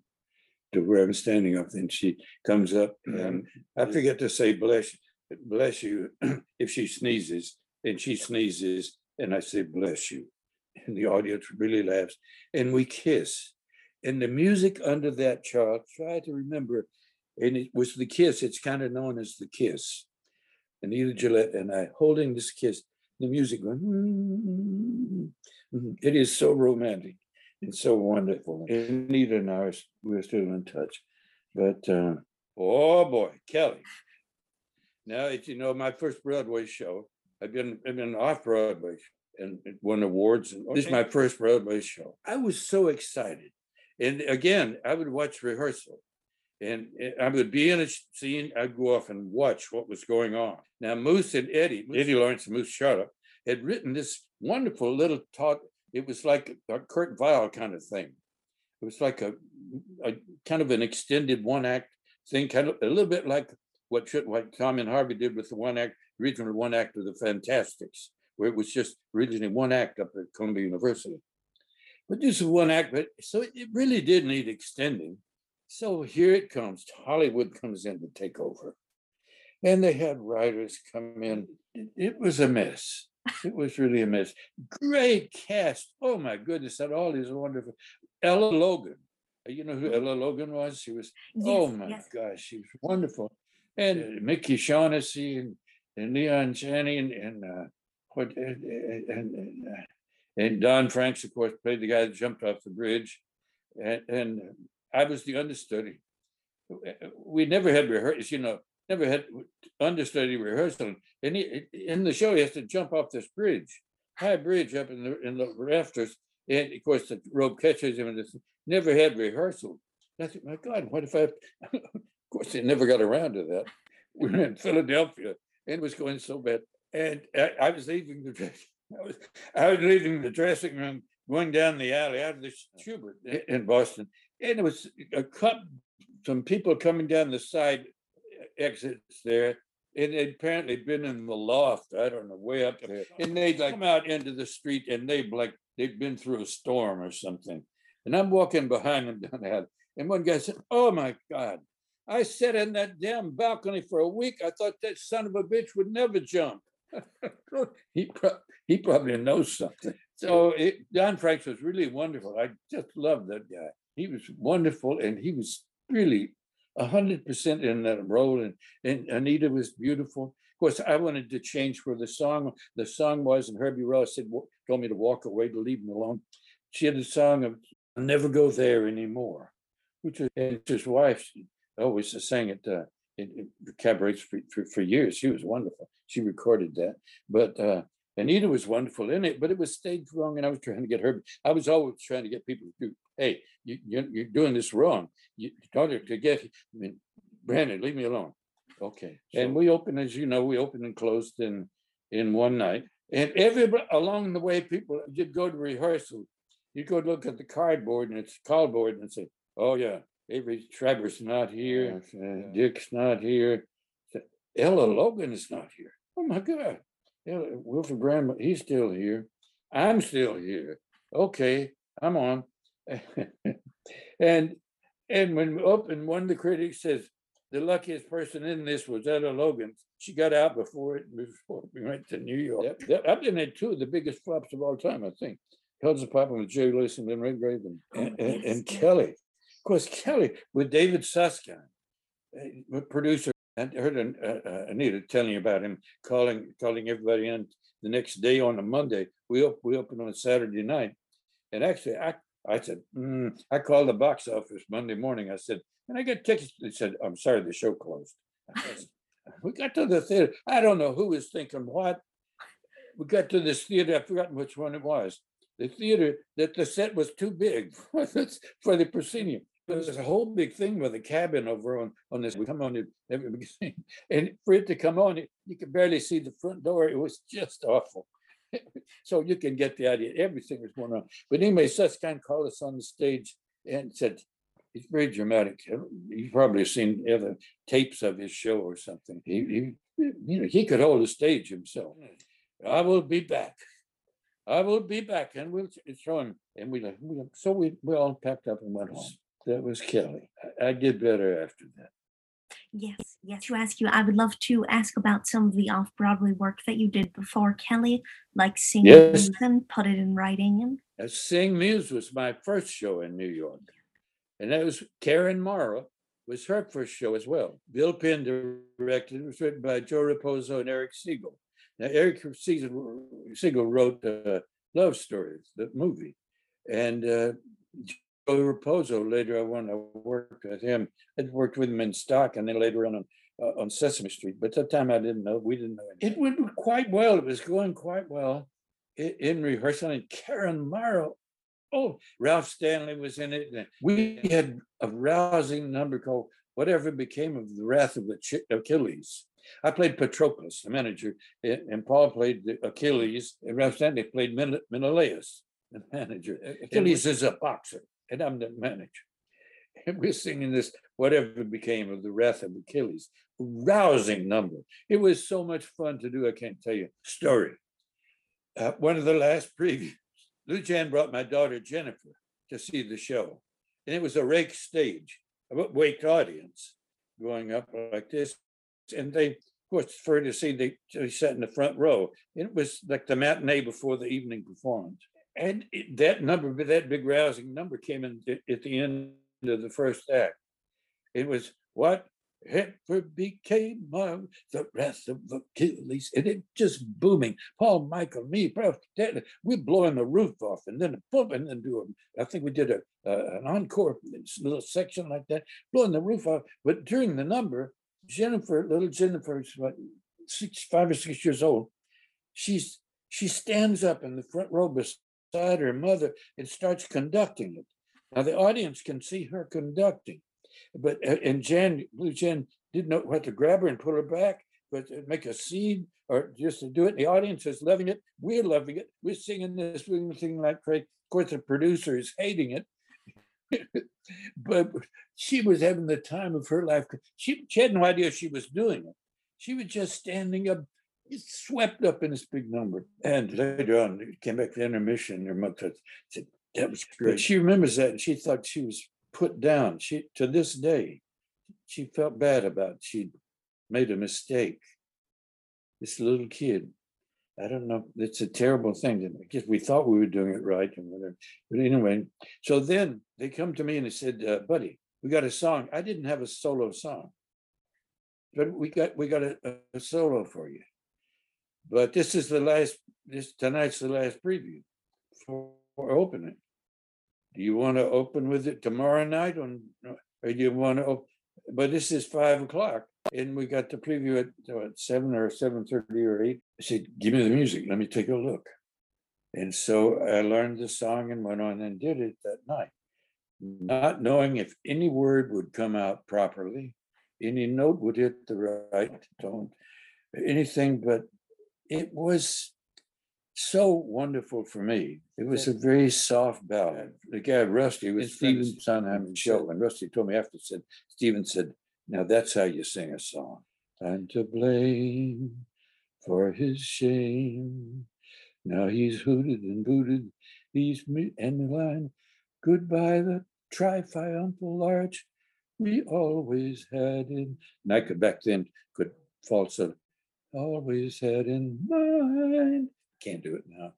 to where I'm standing up, and she comes up, and I forget to say bless, bless you if she sneezes, and she sneezes, and I say bless you. And the audience really laughs, and we kiss. And the music under that chart, try to remember, and it was the kiss, it's kind of known as the kiss. Anita Gillette and I holding this kiss, the music going, "Mm, mm." it is so romantic and so wonderful. And Anita and I, are we're still in touch. But, uh, oh boy, Kelly. Now, as you know, my first Broadway show, I've been, I've been off Broadway and it won awards. And this is my first Broadway show. I was so excited. And again, I would watch rehearsal. And eh, I would be in a scene, I'd go off and watch what was going on. Now, Moose and Eddie, Eddie Lawrence and Moose Charlap, had written this wonderful little talk. It was like a Kurt Weill kind of thing. It was like a, a kind of an extended one act thing, kind of a little bit like what should, what Tom and Harvey did with the one act, original one act of the Fantasticks, where it was just originally one act up at Columbia University. But this is one act, but so it- really did need extending. So here it comes. Hollywood comes in to take over. And they had writers come in. It, was a mess. It was really a mess. Great cast. Oh my goodness, that all is wonderful. Ella Logan. Uh, You know who Ella Logan was? She was, oh my yes. gosh, she was wonderful. And Mickey Shaughnessy and, and Leon Channing and uh, what and, eh, eh, eh, and, and, uh, Don Francks, of course, played the guy that jumped off the bridge. And, and I was the understudy. We never had rehearsals, you know, never had understudy rehearsal. And he, in the show, he has to jump off this bridge, high bridge up in the in the rafters. And of course, the rope catches him, and this never had rehearsal. And I said, my God, what if I? of course, they never got around to that. We were in Philadelphia, and it was going so bad. And I, was leaving the dress. I was I was leaving the dressing room, going down the alley out of the Shubert in Boston, and it was a cup. Some people coming down the side exits there, and they'd apparently been in the loft. I don't know, way up there, and they'd like come out into the street, and they'd like they'd been through a storm or something. And I'm walking behind them down the alley, and one guy said, "Oh my God." I sat in that damn balcony for a week. I thought that son of a bitch would never jump. he, pro- he probably knows something. So it, Don Francks was really wonderful. I just loved that guy. He was wonderful, and he was really a hundred percent in that role. And, and Anita was beautiful. Of course, I wanted to change where the song the song was, and Herbie Ross said told me to walk away to leave him alone. She had a song of "Never Go There Anymore," which and his wife she always sang it uh, in, in cabarets for, for, for years. She was wonderful. She recorded that, but uh, Anita was wonderful in it. But it was staged wrong, and I was trying to get her. I was always trying to get people to do. Hey, you, you're, you're doing this wrong. You told her to get. I mean, Brandon, leave me alone. Okay. And we opened, as you know, we opened and closed in in one night. And everybody along the way, people you'd go to rehearsal. You'd go look at the cardboard and it's cardboard and say, "Oh yeah, Avery Trevor's not here. uh, Dick's not here. Ella Logan is not here. Oh my God, Ella, Wilfrid Brambell, he's still here. I'm still here. Okay, I'm on." and and when we opened, one of the critics says, the luckiest person in this was Ella Logan. She got out before it before we went to New York. Yep, I've been in two of the biggest flops of all time, I think. Hellzapoppin with Jerry Lewis and Lynn Redgrave and, and, and, and. Kelly. Of course, Kelly with David Susskind, uh, producer. I heard uh, uh, Anita telling about him calling calling everybody in the next day on a Monday. We op- we opened on a Saturday night, and actually I I said, "Mm." I called the box office Monday morning. I said, and I get tickets?" They said, "I'm sorry, the show closed." We got to the theater. I don't know who was thinking what. We got to this theater. I've forgotten which one it was. The theater that the set was too big for the proscenium. There's a whole big thing with a cabin over on on this. We come on it every beginning, and for it to come on, you could barely see the front door. It was just awful. so you can get the idea. Everything was going on. But anyway, Susskind called us on the stage and said, he's very dramatic. You've probably seen other tapes of his show or something. He, he you know, he could hold a stage himself. Hmm. I will be back. I will be back, and we'll show him. And we, we so we we all packed up and went home. That was Kelly. I, I did better after that. Yes, yes. To ask you, I would love to ask about some of the off Broadway work that you did before Kelly, like Sing Yes. Muse and Put It in Writing. And Uh, Sing Muse was my first show in New York. And that was Karen Morrow was her first show as well. Bill Penn directed. It was written by Joe Raposo and Eric Segal. Now Eric Segal, Segal wrote uh, Love Stories, the movie, and uh, Raposo later I went to work with him. I'd worked with him in stock, and then later on on, uh, on Sesame Street. But at that time I didn't know. We didn't know. It went quite well. It was going quite well in, in rehearsal. And Karen Morrow Oh, Ralph Stanley was in it. and We had a rousing number called Whatever Became of the Wrath of the Ch- Achilles. I played Patroclus, the manager, and Paul played the Achilles, and Ralph Stanley played Men- Menelaus, the manager. Achilles is a boxer, and I'm the manager. And we're singing this Whatever Became of the Wrath of Achilles. Rousing number. It was so much fun to do, I can't tell you. Story. Uh, one of the last previews. Lou Jan brought my daughter Jennifer to see the show. And it was a rake stage, a waked audience going up like this. And they, of course, for her to see, they, they sat in the front row. It was like the matinee before the evening performed. And it, that number, that big rousing number came in at- at the end of the first act. It was what ever became of the wrath of Achilles, and it just booming. Paul, Michael, me. Ted, we're blowing the roof off, and then boom, and then do a, I think we did a, an encore little section like that, blowing the roof off. But during the number, Jennifer, little Jennifer, is about six, five or six years old. She's she stands up in the front row beside her mother and starts conducting it. Now the audience can see her conducting but uh, and Jan, Blue Jan didn't know what to grab her and pull her back, but make a scene or just to do it. The audience is loving it. We're loving it. We're singing this, we're singing like crazy. Of course, the producer is hating it. but she was having the time of her life. She, she had no idea she was doing it. She was just standing up, swept up in this big number. And later on, it came back to intermission. Her mother said, that was great. She remembers that and she thought she was put down. She to this day, she felt bad about she made a mistake. This little kid. I don't know. It's a terrible thing. I guess we thought we were doing it right and whatever. But anyway, so then they come to me and they said, uh, "Buddy, we got a song." I didn't have a solo song, but we got we got a, a solo for you. But this is the last. This tonight's the last preview for, for opening. Do you want to open with it tomorrow night or do you want to, but this is five o'clock and we got the preview at what, seven or seven thirty or eight. I said, give me the music, let me take a look. And so I learned the song and went on and did it that night. Not knowing if any word would come out properly, any note would hit the right tone, anything, but it was so wonderful for me. It was a very soft ballad. The guy Rusty was Stephen Sondheim show, and Rusty told me after said Stephen said, "Now that's how you sing a song." I'm to blame for his shame. Now he's hooted and booted. He's me and the line. Goodbye, the triumphal arch we always had in. And I could back then could falsetto. Always had in mind can't do it now.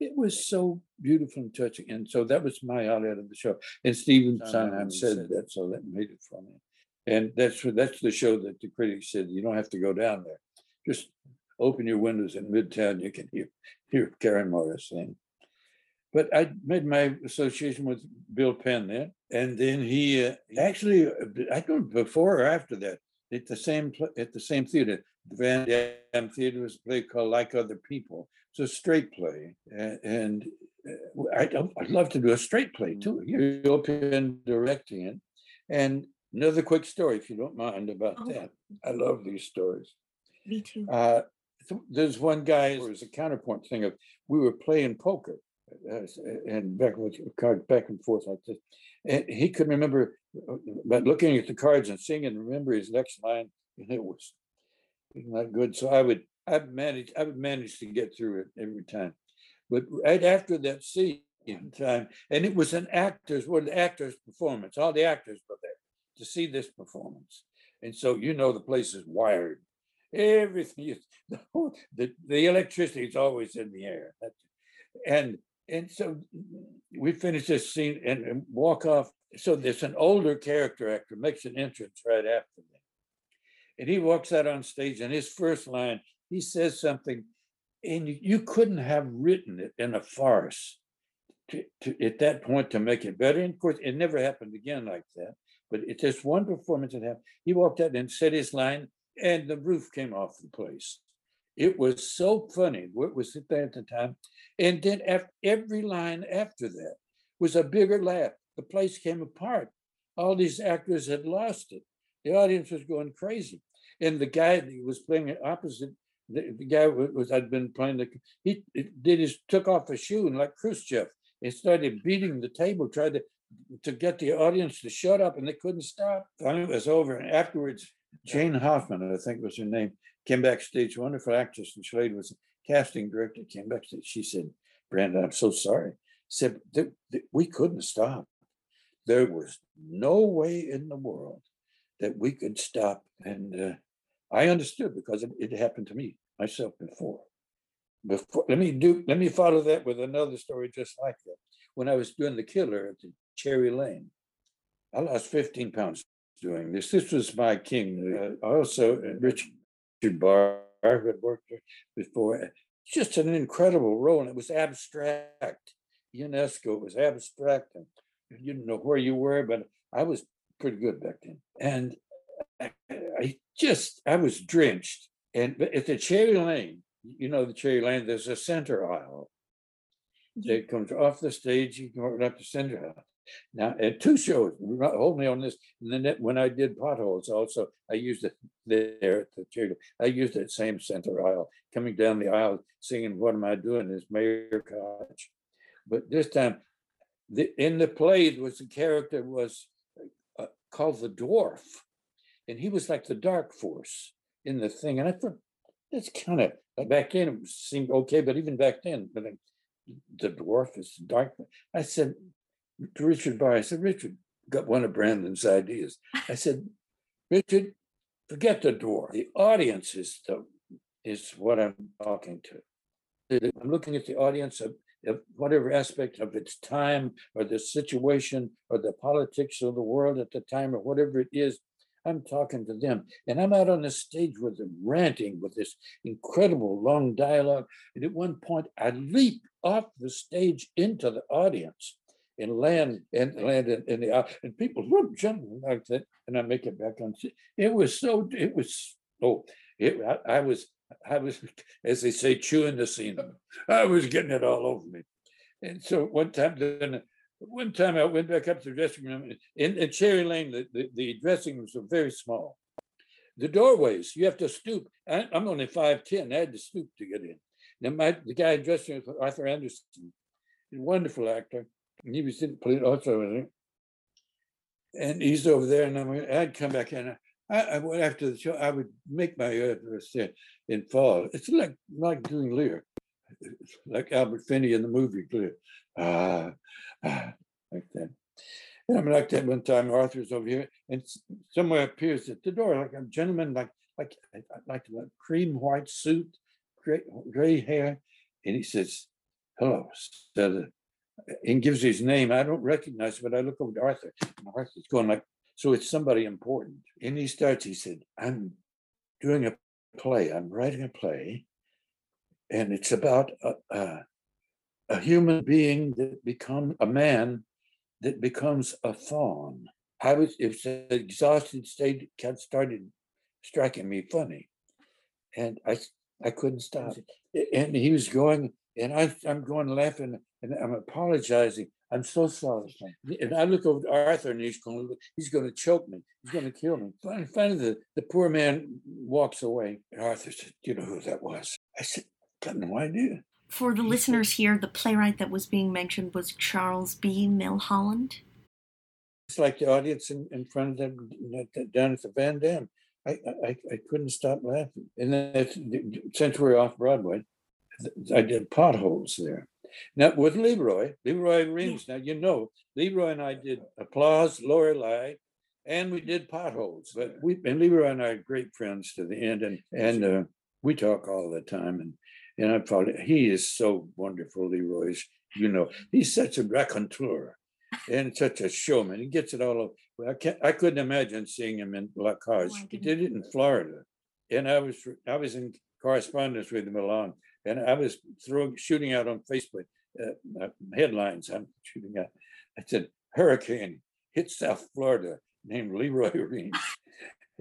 It was so beautiful and touching. And so that was my highlight of the show. And Stephen Sondheim said that, so that made it for me. And that's that's the show that the critics said you don't have to go down there. Just open your windows in Midtown, you can hear hear Karen Morrow sing. but I made my association with Bill Penn then, and then he uh, actually, uh, I don't before or after that, at the same at the same theater, the Van Dam Theater was a play called Like Other People. It's a straight play, and, and uh, I, would love to do a straight play too. Bill Penn directing it, and another quick story, if you don't mind, about oh. that. I love these stories. Me too. Uh, there's one guy. There was a counterpoint thing of we were playing poker uh, and back with cards back and forth like this. And he could remember, uh, but looking at the cards and seeing and remember his next line, and it was not good. So I would, I managed, I would manage to get through it every time. But right after that scene time, and it was an actor's, well, the actor's performance. All the actors were there to see this performance, and so you know the place is wired. Everything is the, the electricity is always in the air. And and so we finish this scene and, and, walk off. So there's an older character actor makes an entrance right after me. And he walks out on stage and his first line, he says something, and you, couldn't have written it in a farce to, to, at that point to make it better. And of course, it never happened again like that. But it's just one performance that happened. He walked out and said his line, and the roof came off the place. It was so funny. What was it there at the time? And then after, every line after that was a bigger laugh. The place came apart. All these actors had lost it. The audience was going crazy. And the guy that was playing opposite, the, the guy was I'd been playing the he did his took off a shoe and like Khrushchev and started beating the table, tried to to get the audience to shut up, and they couldn't stop. Finally, it was over. And afterwards, Jane Hoffman, I think was her name, came backstage. Wonderful actress, and Schlade was casting director came back. She said, Brandon, I'm so sorry. Said we couldn't stop. There was no way in the world that we could stop. And uh, I understood because it, it, happened to me myself before. Before, let me do. Let me follow that with another story just like that. When I was doing the killer at the Cherry Lane, I lost 15 pounds doing this. This was my king. Uh, also, uh, Richard Barr had worked before. Just an incredible role, and it was abstract. Ionesco was abstract, and you didn't know where you were, but I was pretty good back then. And I, I just, I was drenched. And at the Cherry Lane, you know, the Cherry Lane, there's a center aisle that comes off the stage, you go up the center aisle. Now, at two shows, hold me on this. And then when I did potholes, also I used it there at the theater. I used that same center aisle, coming down the aisle, singing "What Am I Doing?" Is Mayor Koch. But this time, the, in the play, was the character was uh, called the dwarf, and he was like the dark force in the thing. And I thought that's kind of back then it seemed okay, but even back then, but the dwarf is dark. I said, to Richard Barr. I said, Richard, got one of Brandon's ideas. I said, Richard, forget the dwarf. The audience is the is what I'm talking to. I'm looking at the audience of, whatever aspect of its time or the situation or the politics of the world at the time or whatever it is. I'm talking to them. And I'm out on the stage with them ranting with this incredible long dialogue. And at one point, I leap off the stage into the audience and land and land in, in the and people whoop, jump like that, and I make it back on. It was so. It was oh. It, I, I was I was as they say chewing the scene. I was getting it all over me, and so one time then. One time I went back up to the dressing room in, in Cherry Lane. The, the, the dressing rooms were very small. The doorways you have to stoop. I, am only five ten. I had to stoop to get in. Now my the guy in dressing with Arthur Anderson, a wonderful actor and he was in police also, I think. And he's over there, and I'm, I'd come back in. I, I went after the show. I would make my address there in fall. It's like like doing Lear, like Albert Finney in the movie Lear, ah, ah, like that. And I'm like that one time. Arthur's over here, and somewhere appears at the door like a gentleman, like like like a cream white suit, gray gray hair, and he says, "Hello, said and gives his name. I don't recognize, but I look over to Arthur, and Arthur's going like, so it's somebody important. And he starts, he said, I'm doing a play, I'm writing a play, and it's about a, a, a human being that become a man that becomes a fawn. I was, it was an exhausted state, started striking me funny. And I, I couldn't stop. And he was going, and I, I'm going laughing and I'm apologizing. I'm so sorry. And I look over to Arthur and he's going, he's going to choke me. He's going to kill me. And Finally, the, the poor man walks away. And Arthur said, you know who that was? I said, got no idea. For the listeners here, the playwright that was being mentioned was Charles B. Milholland. It's like the audience in, in front of them down at the Van Dam. I, I, I couldn't stop laughing. And then since we're off Broadway, I did potholes there. Now with Leroy, Lee Roy Reams. Now you know Leroy and I did applause, Lorelei, and we did potholes. But we and Leroy and I are great friends to the end, and and uh, we talk all the time. And and I thought he is so wonderful, Leroy's. You know, he's such a raconteur and such a showman. He gets it all. Over. I can't. I couldn't imagine seeing him in La Cage. Oh, he did it in Florida, and I was I was in correspondence with him along, and I was throwing shooting out on Facebook uh, uh, headlines. I'm shooting out. I said hurricane hit South Florida named Leroy Reams.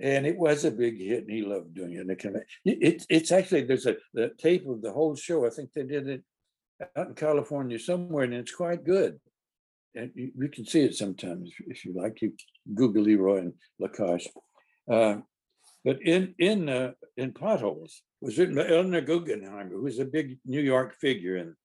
And it was a big hit, and he loved doing it. It, it, it's actually there's a the tape of the whole show. I think they did it out in California somewhere, and it's quite good and you, you, can see it sometimes if you like. You Google Leroy and La Cage. Uh, but in in uh, in potholes was written by Eleanor Guggenheim, who was a big New York figure in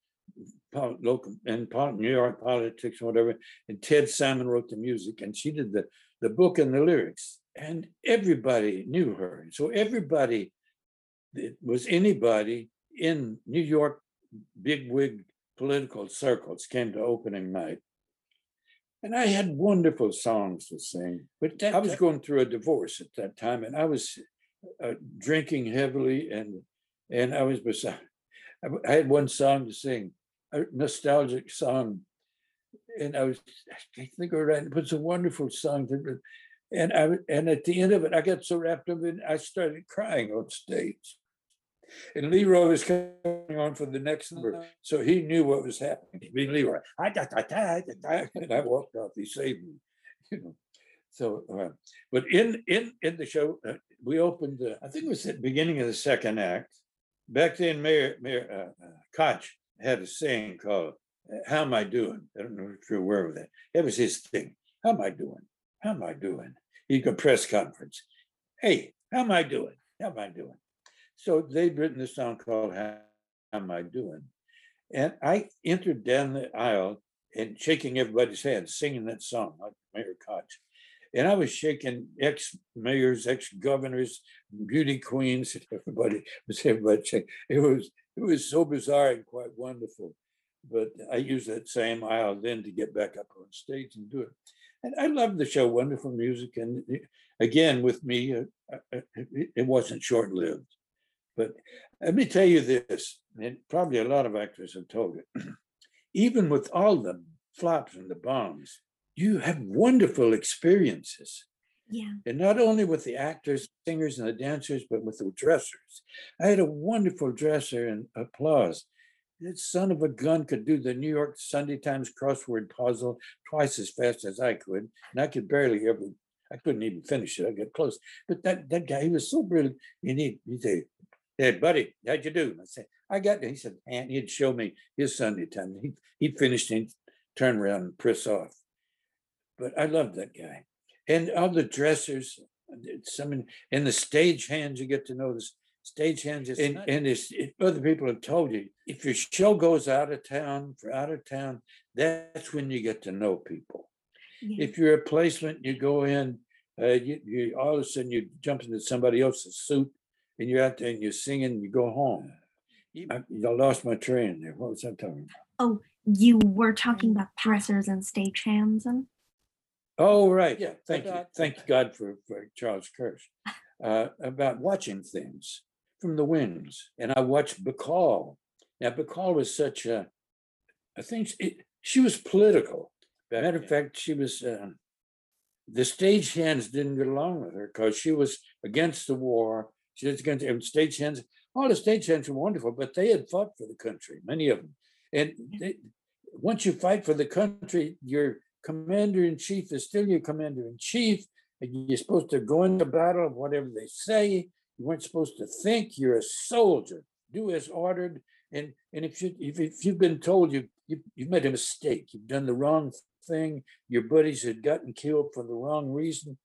local in New York politics or whatever. And Ted Salmon wrote the music, and she did the the book and the lyrics. And everybody knew her. So everybody that was anybody in New York bigwig political circles came to opening night. And I had wonderful songs to sing, but that, I was going through a divorce at that time, and I was uh, drinking heavily, and and I was beside. I had one song to sing, a nostalgic song, and I was I think I right. It was a wonderful song, to, and I and at the end of it, I got so wrapped up in, I started crying on stage. And Leroy was coming on for the next number, so he knew what was happening. He Leroy, I got and I walked off. He saved me, you know. So, uh, but in in in the show, uh, we opened. Uh, I think it was at the beginning of the second act. Back then, Mayor Mayor uh, uh Koch had a saying called uh, "How am I doing?" I don't know if you're aware of that. That was his thing. How am I doing? How am I doing? He could press conference. Hey, how am I doing? How am I doing? So they'd written a song called How Am I Doing? And I entered down the aisle and shaking everybody's hand, singing that song like Mayor Koch. And I was shaking ex mayors, ex governors, beauty queens, everybody was everybody shaking. It was it was so bizarre and quite wonderful. But I used that same aisle then to get back up on stage and do it. And I loved the show, wonderful music. And again, with me, uh, uh it wasn't short lived. But let me tell you this, and probably a lot of actors have told it. Even with all the flops and the bombs, you have wonderful experiences. Yeah. And not only with the actors, singers, and the dancers, but with the dressers. I had a wonderful dresser and applause. That son of a gun could do the New York Sunday Times crossword puzzle twice as fast as I could. And I could barely ever, I couldn't even finish it. I get close. But that, that guy, he was so brilliant. And he, he'd say, Hey, buddy, how'd you do? I said, I got there. He said, and he'd show me his Sunday time. He he finished and turn around and press off. But I loved that guy. And all the dressers, some in the stage hands, you get to know this stage hands. And, and it's, it, other people have told you, if your show goes out of town for out of town, that's when you get to know people. Yeah. If you're a placement, you go in, uh, you, you all of a sudden you jump into somebody else's suit and you're out there and you're singing, and you go home. I, I lost my train there. What was I talking about? Oh, you were talking about dressers and stagehands and. Oh right, yeah. Thank you, thank God for, for Charles Kirsch uh, about watching things from the wings. And I watched Bacall. Now Bacall was such a, I think it, she was political. Matter of fact, she was. Uh, the stagehands didn't get along with her because she was against the war she was against state hands. All oh, the state hands were wonderful, but they had fought for the country, many of them. And they, once you fight for the country, your commander in chief is still your commander in chief. And you're supposed to go into battle, of whatever they say. You weren't supposed to think. You're a soldier. Do as ordered. And and if you if, if you've been told you, you you've made a mistake, you've done the wrong thing, your buddies had gotten killed for the wrong reason,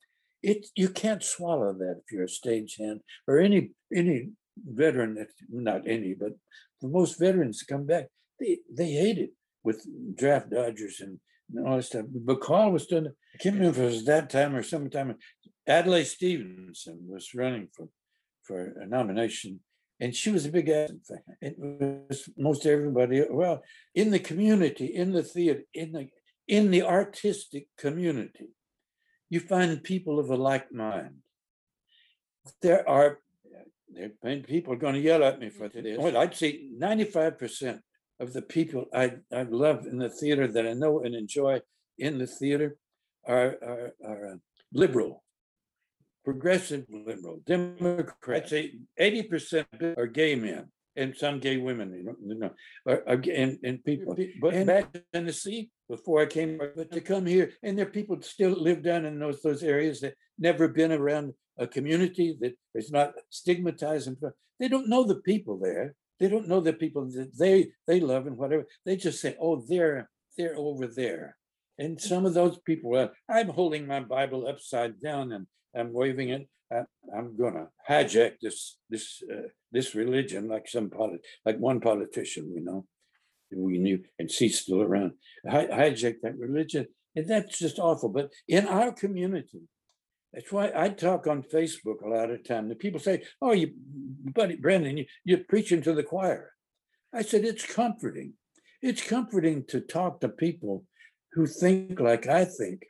it you can't swallow that if you're a stagehand or any any veteran not any, but for most veterans come back, they they hate it with draft dodgers and, all that stuff. Bacall was done. I can't remember if it was that time or sometime. Adlai Stevenson was running for for a nomination and she was a big fan. It was most everybody, well, in the community, in the theater, in the in the artistic community, you find people of a like mind. There are there people are going to yell at me for this. Well, I'd say 95% of the people I, I love in the theater that I know and enjoy in the theater are, are, are uh, liberal progressive liberal, Democrats, say eighty percent are gay men and some gay women, you know, you know are, and, and people. But and back in Tennessee, before I came, but to come here, and there are people still live down in those those areas that never been around a community that is not stigmatized. And they don't know the people there. They don't know the people that they they love and whatever. They just say, "Oh, they're they're over there." And some of those people, uh, I'm holding my Bible upside down and I'm waving it. I, am going to hijack this this uh, this religion like some polit- like one politician, you know, we knew, and she's still around. Hi- hijack that religion, and that's just awful. But in our community, that's why I talk on Facebook a lot of time. The people say, "Oh, you, buddy Brandon, you, you're preaching to the choir." I said, "It's comforting. It's comforting to talk to people who think like I think."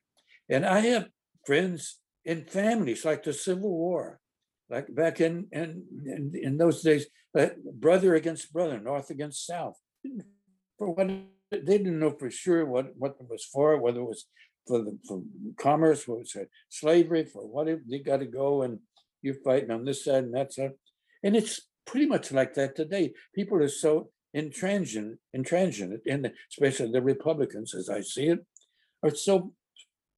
And I have friends in families like the Civil War, like back in in in, in those days, uh, brother against brother, North against South. For what they didn't know for sure what what it was for, whether it was for the for commerce, what was it, slavery, for what it, they got to go and you're fighting on this side and that side, and it's pretty much like that today. People are so intransigent, intransigent, and especially the Republicans, as I see it, are so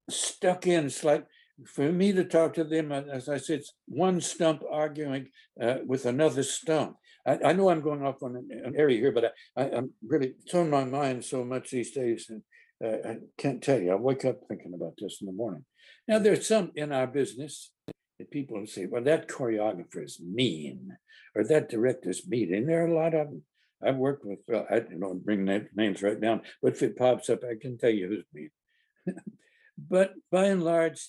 stuck in. It's like for me to talk to them, as I said, it's one stump arguing uh, with another stump. I, I, know I'm going off on an, an area here, but I, am really it's on my mind so much these days, and uh, I can't tell you. I wake up thinking about this in the morning. Now, there's some in our business that people say, "Well, that choreographer is mean," or "That director is mean," and there are a lot of them. I've worked with. Well, I don't bring names right down, but if it pops up, I can tell you who's mean. but by and large,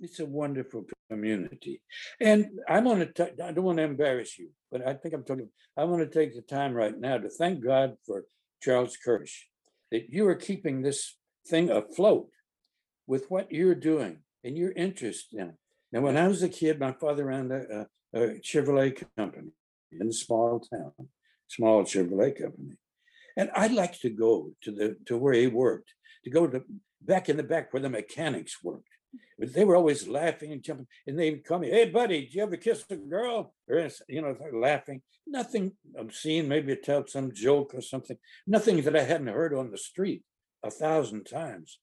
it's a wonderful community. And I'm going to, I don't want to embarrass you, but I think I'm talking, I want to take the time right now to thank God for Charles Kirsch, that you are keeping this thing afloat with what you're doing and your interest in it. Now, when I was a kid, my father ran a, a Chevrolet company in a small town, small Chevrolet company. And I'd like to go to the to where he worked, to go to back in the back where the mechanics worked they were always laughing and jumping, and they'd call me, "Hey, buddy, did you ever kiss a girl?" Or you know, laughing. Nothing obscene. Maybe tell some joke or something. Nothing that I hadn't heard on the street a thousand times.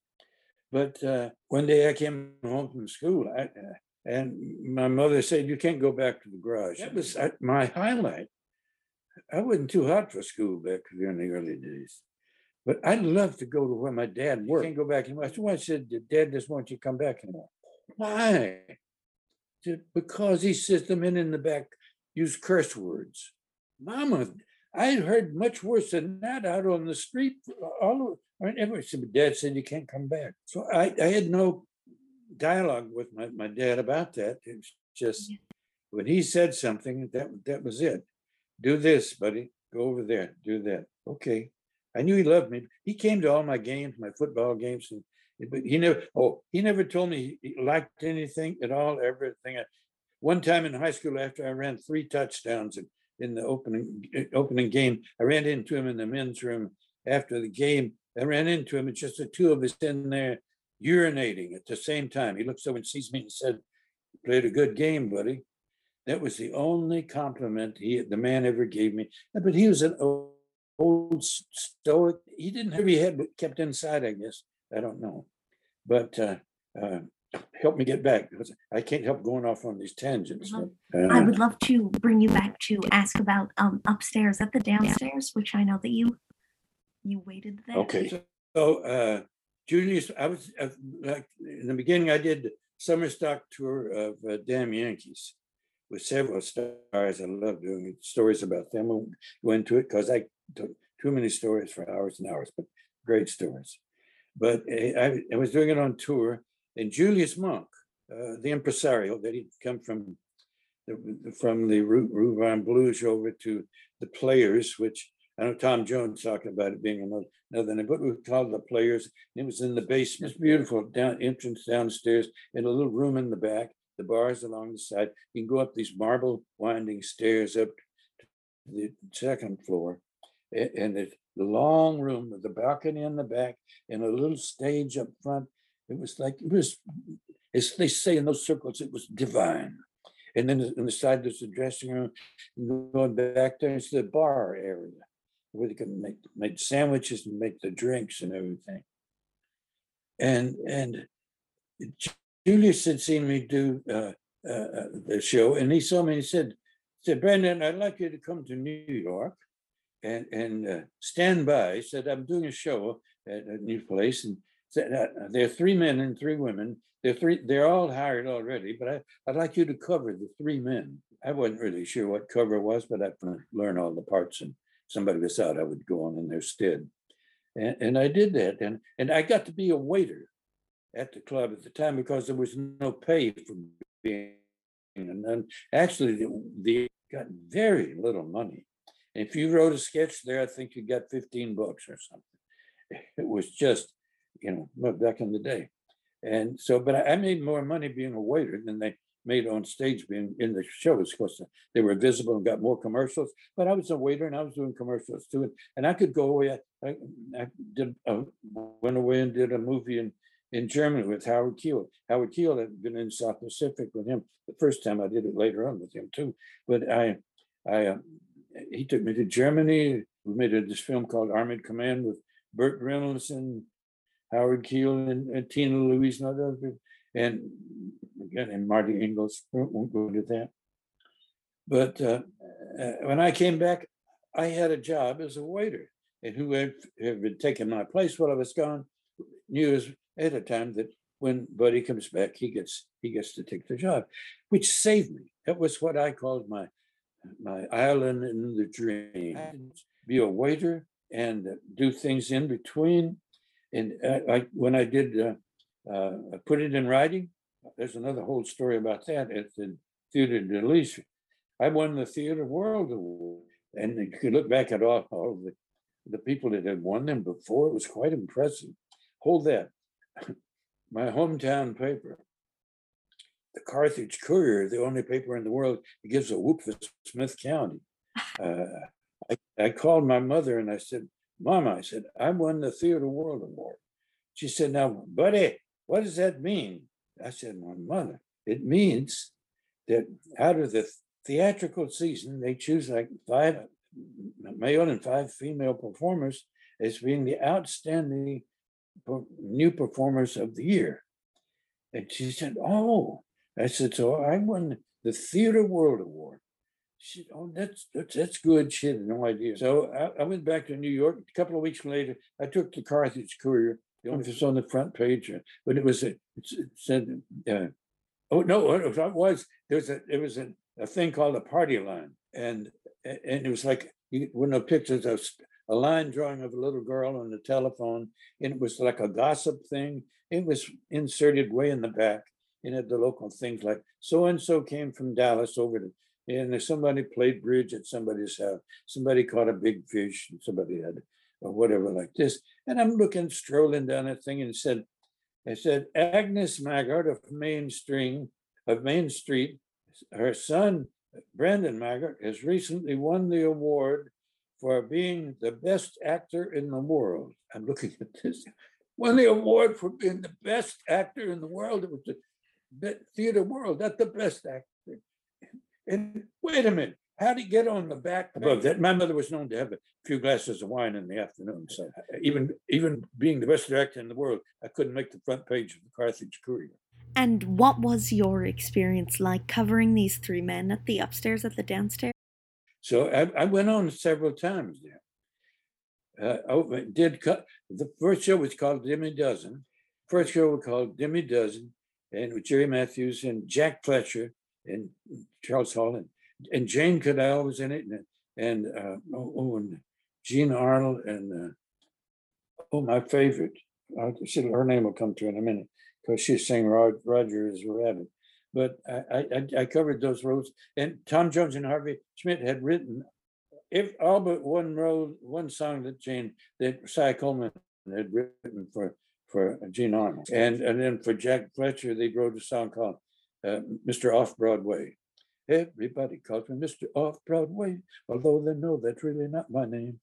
But uh, one day I came home from school, I, uh, and my mother said, "You can't go back to the garage." That was uh, my highlight. I wasn't too hot for school back in the early days. But I'd love to go to where my dad worked. can't go back anymore. So I said, the Dad doesn't want you to come back anymore. Why? Because he says the men in the back use curse words. Mama, I heard much worse than that out on the street. Uh, all over. Said, Dad said you can't come back. So I, I had no dialogue with my, my dad about that. It's just when he said something, that that was it. Do this, buddy. Go over there. Do that. Okay. I knew he loved me. He came to all my games, my football games, and but he never. Oh, he never told me he liked anything at all. Everything. One time in high school, after I ran three touchdowns in, in the opening eh, opening game, I ran into him in the men's room after the game. I ran into him, and just the two of us in there urinating at the same time. He looks over and sees me and said, "Played a good game, buddy." That was the only compliment he the man ever gave me. But he was an old stoic. He didn't have heavy head, but kept inside, I guess. I don't know. But uh, uh, help me get back because I can't help going off on these tangents. Mhm. Uh, I would love to bring you back to ask about um upstairs at the downstairs, which I know that you you waited there. Okay, so- so uh, Julius, I was, uh, like, in the beginning, I did summer stock tour of uh, Damn Yankees with several stars. I love doing stories about them. I won't go into it because I too many stories for hours and hours, but great stories. But uh, I, I was doing it on tour, and Julius Monk, uh, the impresario that he'd come from the, from the Ruban Bleu over to the Players, which I know Tom Jones talking about it being another, another name, but we called the Players. It was in the basement, it's beautiful down entrance downstairs, in a little room in the back. The bars along the side. You can go up these marble winding stairs up to the second floor, and it's the long room with the balcony in the back and a little stage up front. It was like it was, as they say in those circles, it was divine. And then on the side, there's the dressing room. Going back there, it's the bar area where they can make, make sandwiches and make the drinks and everything. And, and Julius had seen me do uh, uh, uh, the show and he saw me and he said, said, Brandon, I'd like you to come to New York and, and uh, stand by. Said, I'm doing a show at a new place and said, uh, there are three men and three women. They're three, they're all hired already, but I, I'd like you to cover the three men. I wasn't really sure what cover was, but I could learn all the parts and somebody was out, I would go on in their stead. And, and I did that. And, and I got to be a waiter at the club at the time because there was no pay for being. And then actually, the- they got very little money. If you wrote a sketch there, I think you got 15 bucks or something. It was just, you know, back in the day. And so, but I made more money being a waiter than they made on stage being in the shows because they were visible and got more commercials. But I was a waiter and I was doing commercials too. And, I could go away. I, I, did, uh, went away and did a movie in, in Germany with Howard Keel. Howard Keel had been in South Pacific with him the first time I did it later on with him too. But I, I, uh, he took me to Germany. We made a, this film called Armored Command with Burt Reynolds and Howard Keel and, and Tina Louise and other people. And again, and Marty Ingels, won't go into that. But uh, uh, when I came back, I had a job as a waiter. And who had, had been taking my place while I was gone knew at a time that when Buddy comes back, he gets he gets to take the job, which saved me. That was what I called my my island in the dream. Be a waiter and do things in between. And uh, I, when I did uh, uh, put it in writing, there's another whole story about that at the Theatre de Lys. I won the Theatre World Award. And you can look back at all, all the, the people that had won them before. It was quite impressive. Hold that. My hometown paper, the Carthage Courier, the only paper in the world that gives a whoop for Smith County. Uh, I, I called my mother and I said, Mama, I said, I won the Theatre World Award. She said, Now, buddy, what does that mean? I said, My mother, it means that out of the theatrical season, they choose like five male and five female performers as being the outstanding new performers of the year. And she said, Oh, I said, So I won the Theater World Award. She said, Oh, that's that's that's good. She had no idea. So I, I went back to New York. A couple of weeks later, I took the Carthage Courier. The only thing was on the front page, uh, but it was a, it said, uh, oh no, it was there was a there was a, a thing called a party line, and and it was like you wouldn't have pictures of a line drawing of a little girl on the telephone, and it was like a gossip thing. It was inserted way in the back, and had the local things like so and so came from Dallas over to, and somebody played bridge at somebody's house. Somebody caught a big fish, and somebody had or whatever like this. And I'm looking, strolling down that thing, and said, it said Agnes Maggart of Main Street of Main Street, her son Brandon Maggart has recently won the award for being the best actor in the world. I'm looking at this. Won the award for being the best actor in the world. It was theater world, not the best actor. And wait a minute, How'd he get on the back above that? My mother was known to have a few glasses of wine in the afternoon, so uh, even, even being the best director in the world, I couldn't make the front page of the Carthage Courier. And what was your experience like covering these three men at the upstairs, at the downstairs? So I, I went on several times there. Uh, over, did cut the first show was called Demi Dozen. First show was called Demi Dozen, and with Jerry Matthews and Jack Fletcher and Charles Hall and, and Jane Cadell was in it, and and uh, oh, oh, and Jean Arnold and uh, oh my favorite, she, her name will come to in a minute because she's saying Rod, Roger is a rabbit. But I, I I covered those roles, and Tom Jones and Harvey Schmidt had written if all but one road, one song that Jane that Cy Coleman had written for for Arnold, and and then for Jack Fletcher they wrote a song called uh, "Mr. Off Broadway." Everybody calls me Mr. Off Broadway, although they know that's really not my name.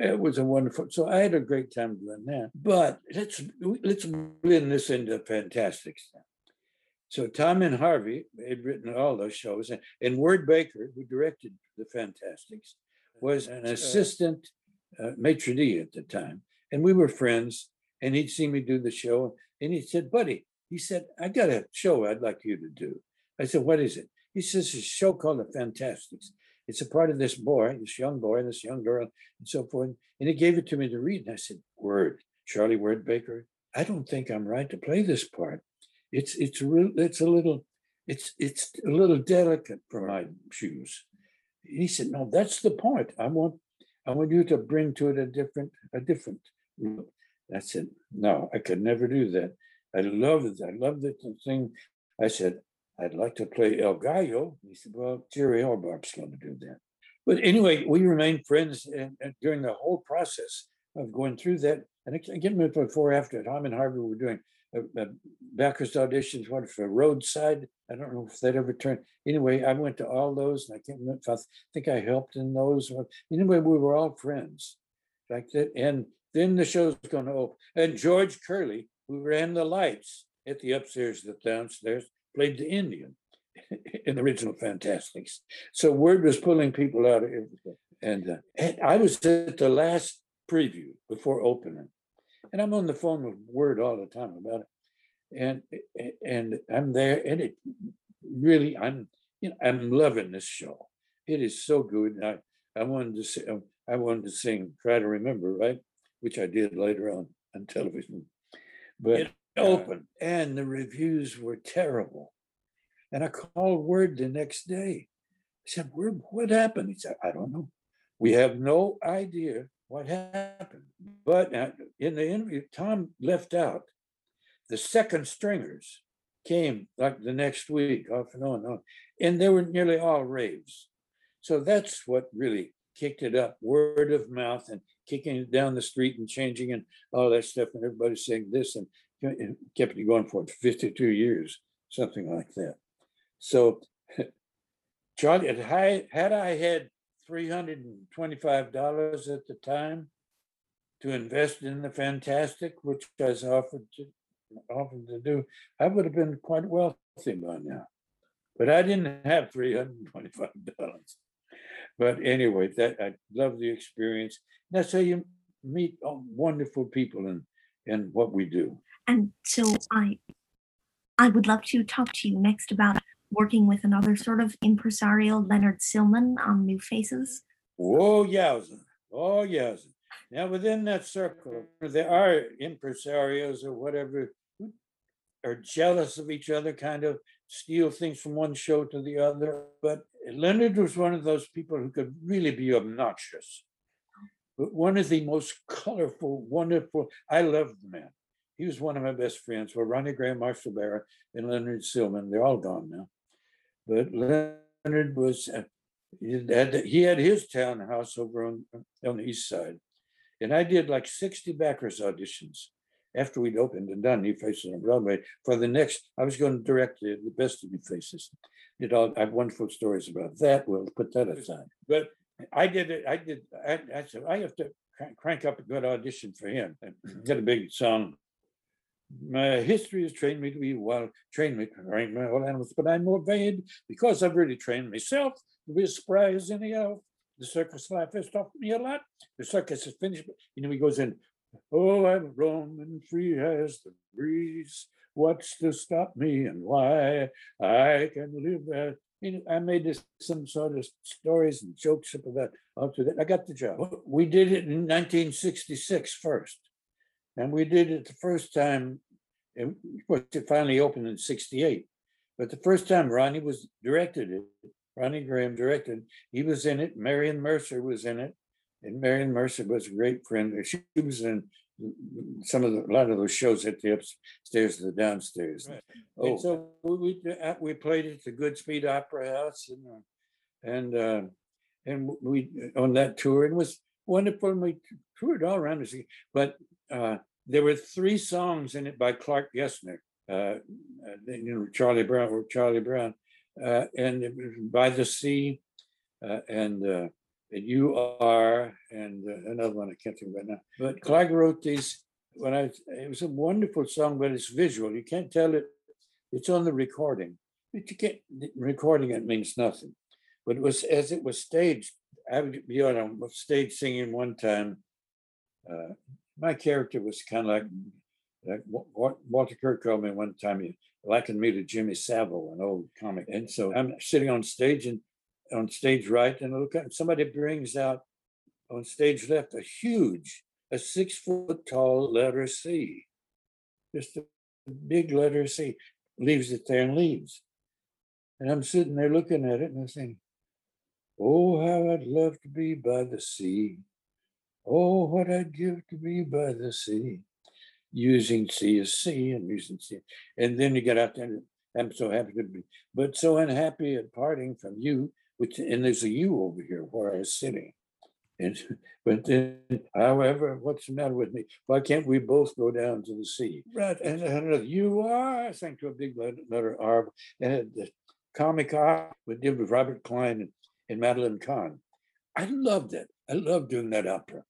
It was a wonderful. So I had a great time doing that. But let's let's blend this into fantastic stuff. So Tom and Harvey had written all those shows, and, and Word Baker, who directed the Fantasticks, was an assistant uh, maitre d' at the time, and we were friends. And he'd seen me do the show, and he said, "Buddy," he said, "I got a show I'd like you to do." I said, "What is it?" He says, "It's a show called The Fantasticks. It's a part of this boy, this young boy, and this young girl, and so forth." And he gave it to me to read, and I said, "Word, Charlie Word Baker. I don't think I'm right to play this part. It's it's real. It's a little." It's it's a little delicate for my shoes he said, no, that's the point. I want, I want you to bring to it a different, a different. Look. I said, no, I could never do that. I love it. I love the thing. I said, I'd like to play El Gallo. He said, well, Jerry Orbach's going to do that. But anyway, we remained friends and, and during the whole process of going through that. And again, before after Tom and Harvey were doing uh, uh, Backers auditions, what for Roadside? I don't know if that ever turned. Anyway, I went to all those, and I can't remember if I think I helped in those. Anyway, we were all friends like that. And then the show's going to open. And George Curley, who ran the lights at the upstairs, the downstairs, played the Indian in the original Fantasticks. So word was pulling people out of everything. And, uh, and I was at the last preview before opening and I'm on the phone with Word all the time about it. And and I'm there, and it really I'm you know I'm loving this show. It is so good. I I wanted to say I wanted to sing "Try to Remember," right, which I did later on on television. But it opened, and the reviews were terrible. And I called Word the next day. I said, "Word, what happened?" He said, "I don't know. We have no idea what happened. But in the interview, Tom left out the second stringers came like the next week, off and on and on, and they were nearly all raves. So that's what really kicked it up, word of mouth and kicking it down the street and changing and all that stuff, and everybody saying this and eh, kept it going for 52 years, something like that. So, Charlie, had I had $325 at the time to invest in the fantastic, which I was offered to offered to do, I would have been quite wealthy by now. But I didn't have $325. But anyway, that I love the experience. That's how you meet uh, wonderful people and and what we do. And so I I would love to talk to you next about working with another sort of impresario, Leonard Sillman, on New Faces? Oh, yes. Oh, yes. Now, within that circle, there are impresarios or whatever who are jealous of each other, kind of steal things from one show to the other. But Leonard was one of those people who could really be obnoxious. But one of the most colorful, wonderful, I loved the man. He was one of my best friends. Well, Ronnie Graham, Marshall Barer, and Leonard Sillman, they're all gone now. But Leonard was, he had, he had his townhouse over on, on the east side. And I did like 60 backers auditions after we'd opened and done New Faces on Broadway for the next, I was going to direct the, the best of New Faces. Did all, I have wonderful stories about that. We'll put that aside. But I did it. I did. I, I said I have to crank up a good audition for him. And mm-hmm. got a big song my history has trained me to be well, trained me to train my all animals, but I'm more vain because I've really trained myself to be as spry as any elf. The circus life has taught me a lot. The circus is finished. but, You know, he goes in, oh, I'm roaming free as the breeze. What's to stop me and why I can live there? You know, I made this some sort of stories and jokes up about after that. I got the job. We did it in 1966 first. And we did it the first time, and of course, it finally opened in 68. But the first time Ronnie was directed it, Ronnie Graham directed, he was in it, Marian Mercer was in it. And Marian Mercer was a great friend. She was in some of the, a lot of those shows at the upstairs to the downstairs. Oh, And so we, we, uh, played at the Goodspeed Opera House and, uh, and, uh, and we, on that tour, and it was wonderful, and we toured all around the city, but, uh, there were three songs in it by Clark Gessner, uh, uh, you know, Charlie Brown, or Charlie Brown, uh, and it was By the Sea, uh, and, and You Are, and uh, another one I can't think of right now. But Clark wrote these, when I, it was a wonderful song, but it's visual, you can't tell it it's on the recording. But you can't, recording it means nothing. But it was, as it was staged, I would be on a stage singing one time. uh, My character was kind of like, like Wa- Wa- Walter Kerr called me one time, he likened me to Jimmy Savo, an old comic. And so I'm sitting on stage and on stage right, and look at, somebody brings out on stage left, a huge, a six foot tall letter C. Just a big letter C leaves it there and leaves. And I'm sitting there looking at it and I'm saying, Oh, how I'd love to be by the sea. Oh, what I'd give to be by the sea. Using C as C and using C. And then you get out there and I'm so happy to be, but so unhappy at parting from you, which, and there's a you over here where I was sitting. And, but then, however, what's the matter with me? Why can't we both go down to the sea? Right, and another, you are, I think to a big letter, letter R, and the comic art we did with Robert Klein and, and Madeline Kahn. I loved it. I loved doing that opera.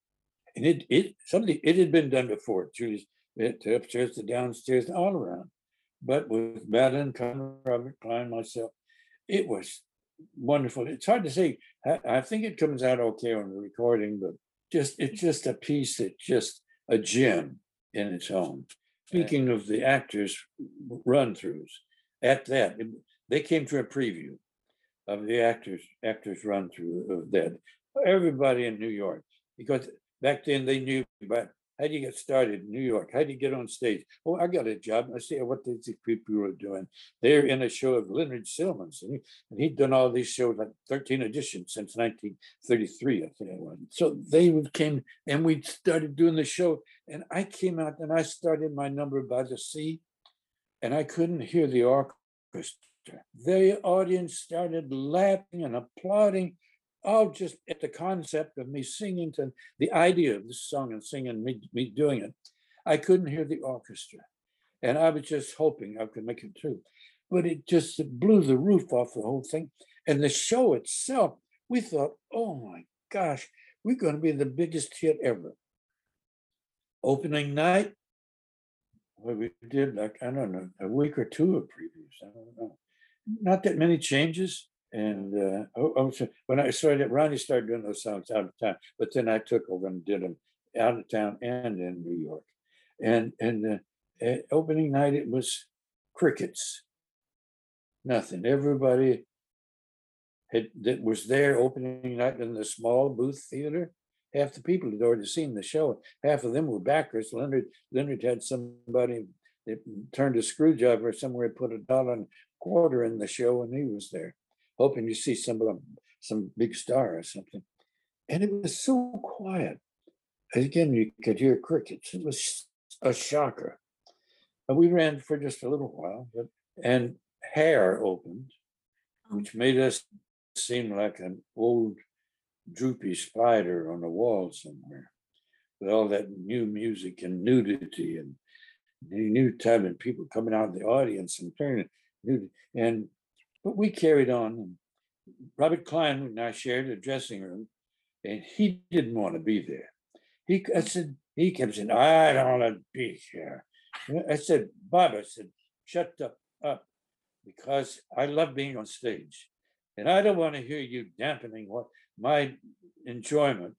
And it, it, something it had been done before, Julie's, it, uh, to upstairs to downstairs, all around. But with Madeline Kahn, Robert Klein, myself, it was wonderful. It's hard to say. I, I think it comes out okay on the recording, but just it's just a piece that just a gem in its own. Speaking of the actors run throughs, at that they came to a preview of the actors actors run through of that. Everybody in New York, because back then they knew about how do you get started in New York? How do you get on stage? Oh, I got a job. I see what these people were doing. They're in a show of Leonard Sillman's, and, he, and he'd done all these shows, like 13 editions since 1933, I think it was. So they came and we started doing the show, and I came out and I started my number by the sea, and I couldn't hear the orchestra. The audience started laughing and applauding, all just at the concept of me singing to the idea of this song and singing me, me doing it. I couldn't hear the orchestra. And I was just hoping I could make it through. But it just blew the roof off the whole thing. And the show itself, we thought, oh my gosh, we're going to be the biggest hit ever. Opening night, well, we did like, I don't know, a week or two of previews. I don't know. Not that many changes. And uh, oh, oh, when I started, Ronnie started doing those songs out of town, but then I took over and did them out of town and in New York. And and uh, opening night, it was crickets. Nothing. Everybody had that was there opening night in the small booth theater. Half the people had already seen the show. Half of them were backers. Leonard Leonard had somebody that turned a screw job or somewhere, put a dollar and quarter in the show, and he was there, hoping to see some of them, some big star or something. And it was so quiet. Again, you could hear crickets. It was a shocker. And we ran for just a little while, but and hair opened, which um. made us seem like an old droopy spider on a wall somewhere with all that new music and nudity and new time and people coming out of the audience and turning nudity. And but we carried on. Robert Klein and I shared a dressing room, and he didn't want to be there. He I said he kept saying, I don't want to be here. I said, Bob, I said, shut up, up, because I love being on stage. And I don't want to hear you dampening what my enjoyment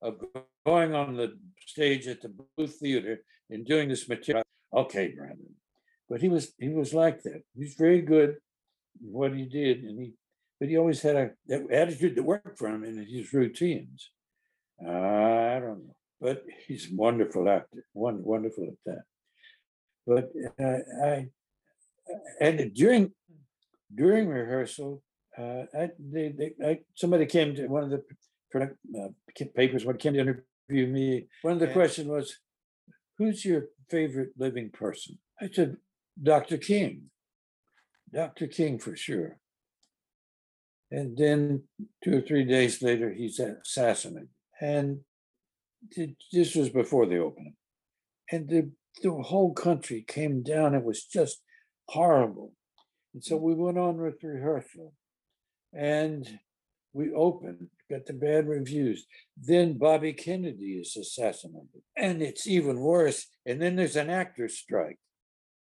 of going on the stage at the Booth Theater and doing this material. Okay, Brandon. But he was he was like that. He's very good what he did, and he but he always had a that attitude that worked for him in his routines. Uh, I don't know, but he's wonderful actor, one wonderful at that. But uh, I and during during rehearsal, uh, I, they, they, I, somebody came to one of the uh, papers. What came to interview me? One of the Yeah. question was, "Who's your favorite living person?" I said, "Dr. King." Dr. King for sure. And then two or three days later, he's assassinated. And this was before the opening. And the, the whole country came down. It was just horrible. And so we went on with rehearsal and we opened, got the bad reviews. Then Bobby Kennedy is assassinated. And it's even worse. And then there's an actor's strike.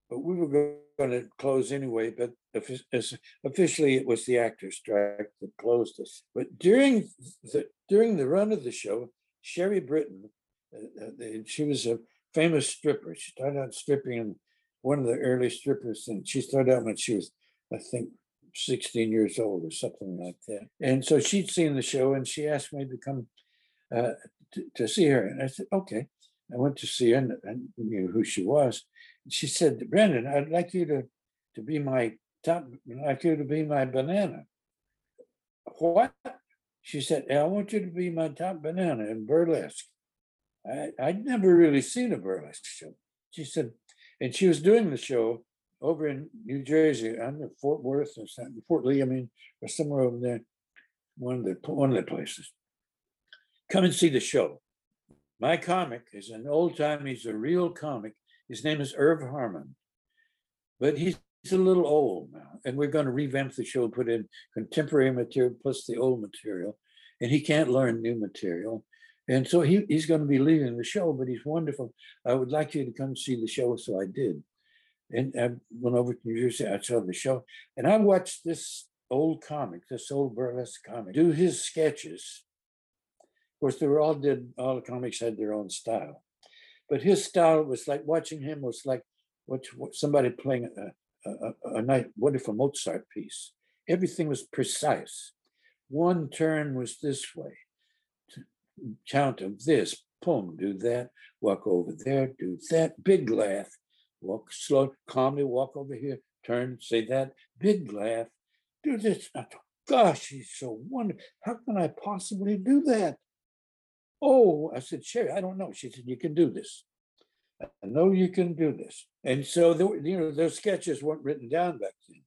But we were going to close anyway, but officially it was the actor's strike that closed us. But during the during the run of the show, Sherry Britton, uh, uh, she was a famous stripper. She started out stripping in one of the early strippers, and she started out when she was, I think, 16 years old or something like that. And so she'd seen the show, and she asked me to come uh, to, to see her, and I said, okay. I went to see her, and I knew who she was. She said, Brandon, I'd like you to to be my top, I'd like you to be my banana. What? She said, I want you to be my top banana in burlesque. I, I'd never really seen a burlesque show. She said, and she was doing the show over in New Jersey, don't Fort Worth or something, Fort Lee, I mean, or somewhere over there, one of the one of the places. Come and see the show. My comic is an old time, he's a real comic. His name is Irv Harmon. But he's a little old now, and we're going to revamp the show, put in contemporary material plus the old material, and he can't learn new material. And so he, he's going to be leaving the show, but he's wonderful. I would like you to come see the show. So I did. And I went over to New Jersey. I saw the show, and I watched this old comic, this old burlesque comic, do his sketches. Of course, they were all did, all the comics had their own style. But his style was like watching him was like what somebody playing a, a, a, a nice, wonderful Mozart piece. Everything was precise. One turn was this way. Count of this, boom, do that, walk over there, do that, big laugh, walk slow, calmly walk over here, turn, say that, big laugh, do this. Gosh, he's so wonderful. How can I possibly do that? Oh, I said, Sherry, I don't know. She said, you can do this. I know you can do this. And so, there, you know, those sketches weren't written down back then.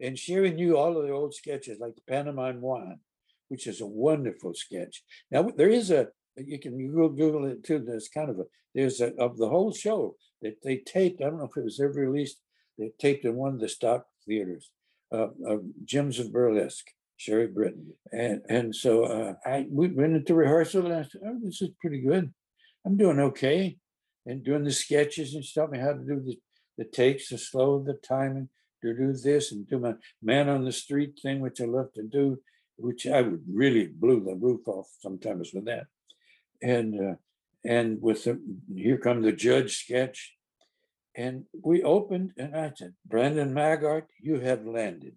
And Sherry knew all of the old sketches, like the Pantomime Wine, which is a wonderful sketch. Now, there is a, you can Google, it too. There's kind of a, there's a, of the whole show that they taped. I don't know if it was ever released. They taped in one of the stock theaters uh, of Gems of Burlesque, Sherry Britton. And and so uh, I we went into rehearsal and I said, oh, this is pretty good. I'm doing okay. And doing the sketches and she taught me how to do the, the takes, the slow, the timing, to do this and do my man on the street thing, which I love to do, which I would really blew the roof off sometimes with that. And uh, and with the here come the judge sketch. And we opened and I said, Brandon Maggart, you have landed.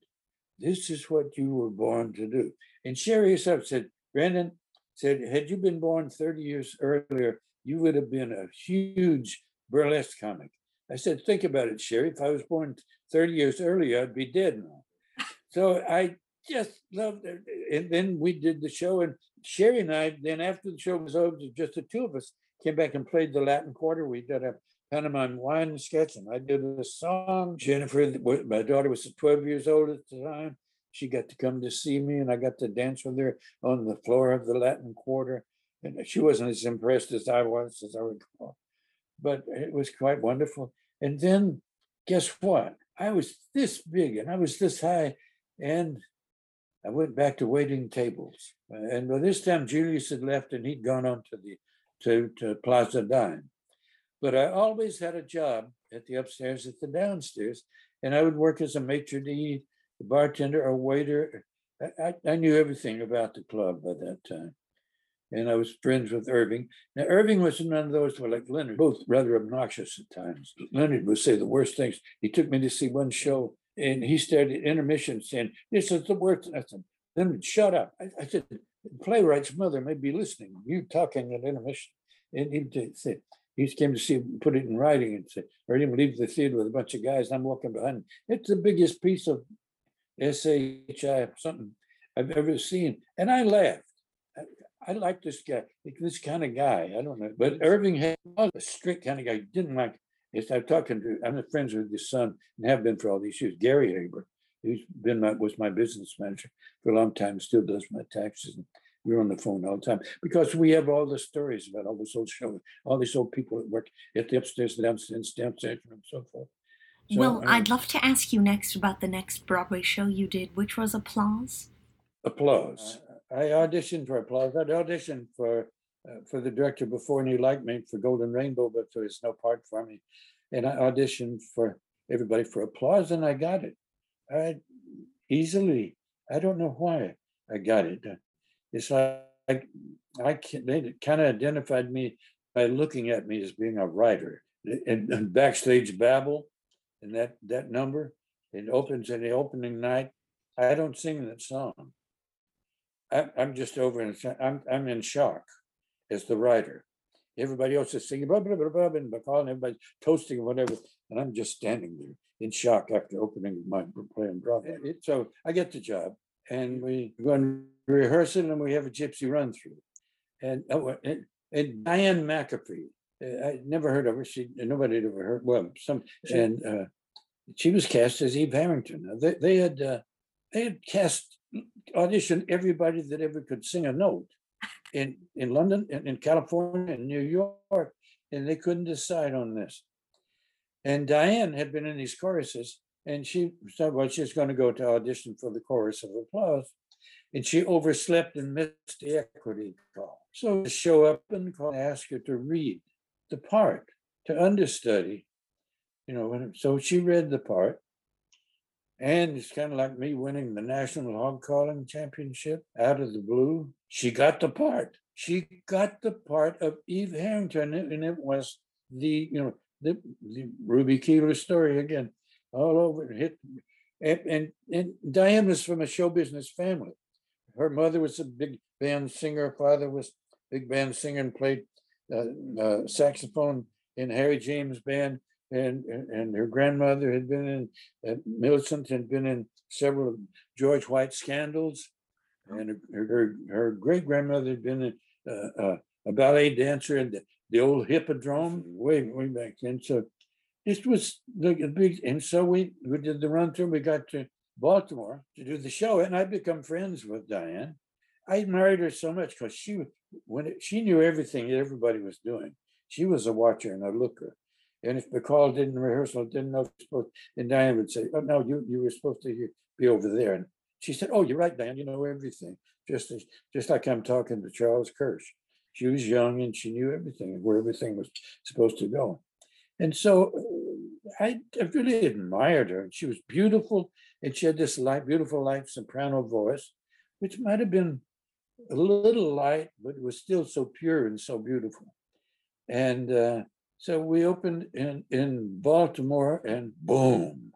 This is what you were born to do. And Sherry herself said, Brandon said, had you been born 30 years earlier, you would have been a huge burlesque comic. I said, think about it, Sherry. If I was born 30 years earlier, I'd be dead now. So I just loved it. And then we did the show, and Sherry and I, then after the show was over, just the two of us came back and played the Latin Quarter. We did a pantomime wine sketch, and I did a song. Jennifer, my daughter was 12 years old at the time. She got to come to see me, and I got to dance with her on the floor of the Latin Quarter. And she wasn't as impressed as I was, as I recall. But it was quite wonderful. And then guess what? I was this big and I was this high, and I went back to waiting tables. And by this time, Julius had left and he'd gone on to the to, to Plaza 9. But I always had a job at the upstairs, at the downstairs, and I would work as a maitre d', the bartender, or waiter, I, I, I knew everything about the club by that time. And I was friends with Irving. Now, Irving was none of those were like Leonard, both rather obnoxious at times. Leonard would say the worst things. He took me to see one show and he started intermission saying, This is the worst. I said, Leonard, shut up. I, I said, Playwright's mother may be listening. You talking at intermission. And he said, he came to see, put it in writing and said, heard him leave the theater with a bunch of guys. And I'm walking behind. Him. It's the biggest piece of SHI something I've ever seen. And I laughed. I, I like this guy, this kind of guy. I don't know. But Irving had a strict kind of guy. Didn't like Yes, I'm talking to, I'm friends with his son and have been for all these years, Gary Haber, who's been my, was my business manager for a long time, still does my taxes. And we're on the phone all the time because we have all the stories about all this old show, all these old people that work at the upstairs and downstairs, downstairs and so forth. So, well, I'd love to ask you next about the next Broadway show you did, which was Applause. Applause. Uh, I auditioned for Applause. I'd auditioned for uh, for the director before, and he liked me for Golden Rainbow, but there was no part for me. And I auditioned for everybody for applause, and I got it. I easily. I don't know why I got it. It's like I, can, they kind of identified me by looking at me as being a writer. And, and backstage babble, and that that number, it opens in the opening night. I don't sing that song. I, I'm just over and I'm I'm in shock as the writer. Everybody else is singing, blah, blah, blah, blah, and calling and everybody's toasting whatever. And I'm just standing there in shock after opening my play on. So I get the job and we go and rehearse it and we have a gypsy run through. And, oh, and, and Diane McAfee, uh, I never heard of her. She nobody had ever heard. Well, some and uh, she was cast as Eve Harrington. They, they had uh, they had cast auditioned everybody that ever could sing a note in, in London, in, in California, in New York, and they couldn't decide on this. And Diane had been in these choruses, and she said, well, she's going to go to audition for the chorus of applause. And she overslept and missed the equity call. So to show up and call, ask her to read the part, to understudy, you know, so she read the part. And it's kind of like me winning the National Hog Calling Championship out of the blue. She got the part. She got the part of Eve Harrington, and it was the, you know, the, the Ruby Keeler story again, all over. Hit, and, and, and Diane was from a show business family. Her mother was a big band singer. Her father was big band singer and played uh, uh, saxophone in Harry James band and and her grandmother had been in uh, Millicent had been in several George White scandals, and her her, her great grandmother had been uh, a ballet dancer in the, the old Hippodrome way way back then. So this was the big, and so we we did the run through. We got to Baltimore to do the show, and I become friends with Diane. I admired her so much because she when it, she knew everything that everybody was doing. She was a watcher and a looker and if McCall didn't rehearsal, didn't know, supposed, and Diane would say, "Oh no, you you were supposed to be over there." And she said, "Oh, you're right, Diane. You know everything." Just as, just like I'm talking to Charles Kirsch. She was young and she knew everything where everything was supposed to go. And so I, I really admired her. She was beautiful, and she had this light, beautiful, light soprano voice, which might have been a little light, but it was still so pure and so beautiful. And uh, so we opened in, in Baltimore and boom.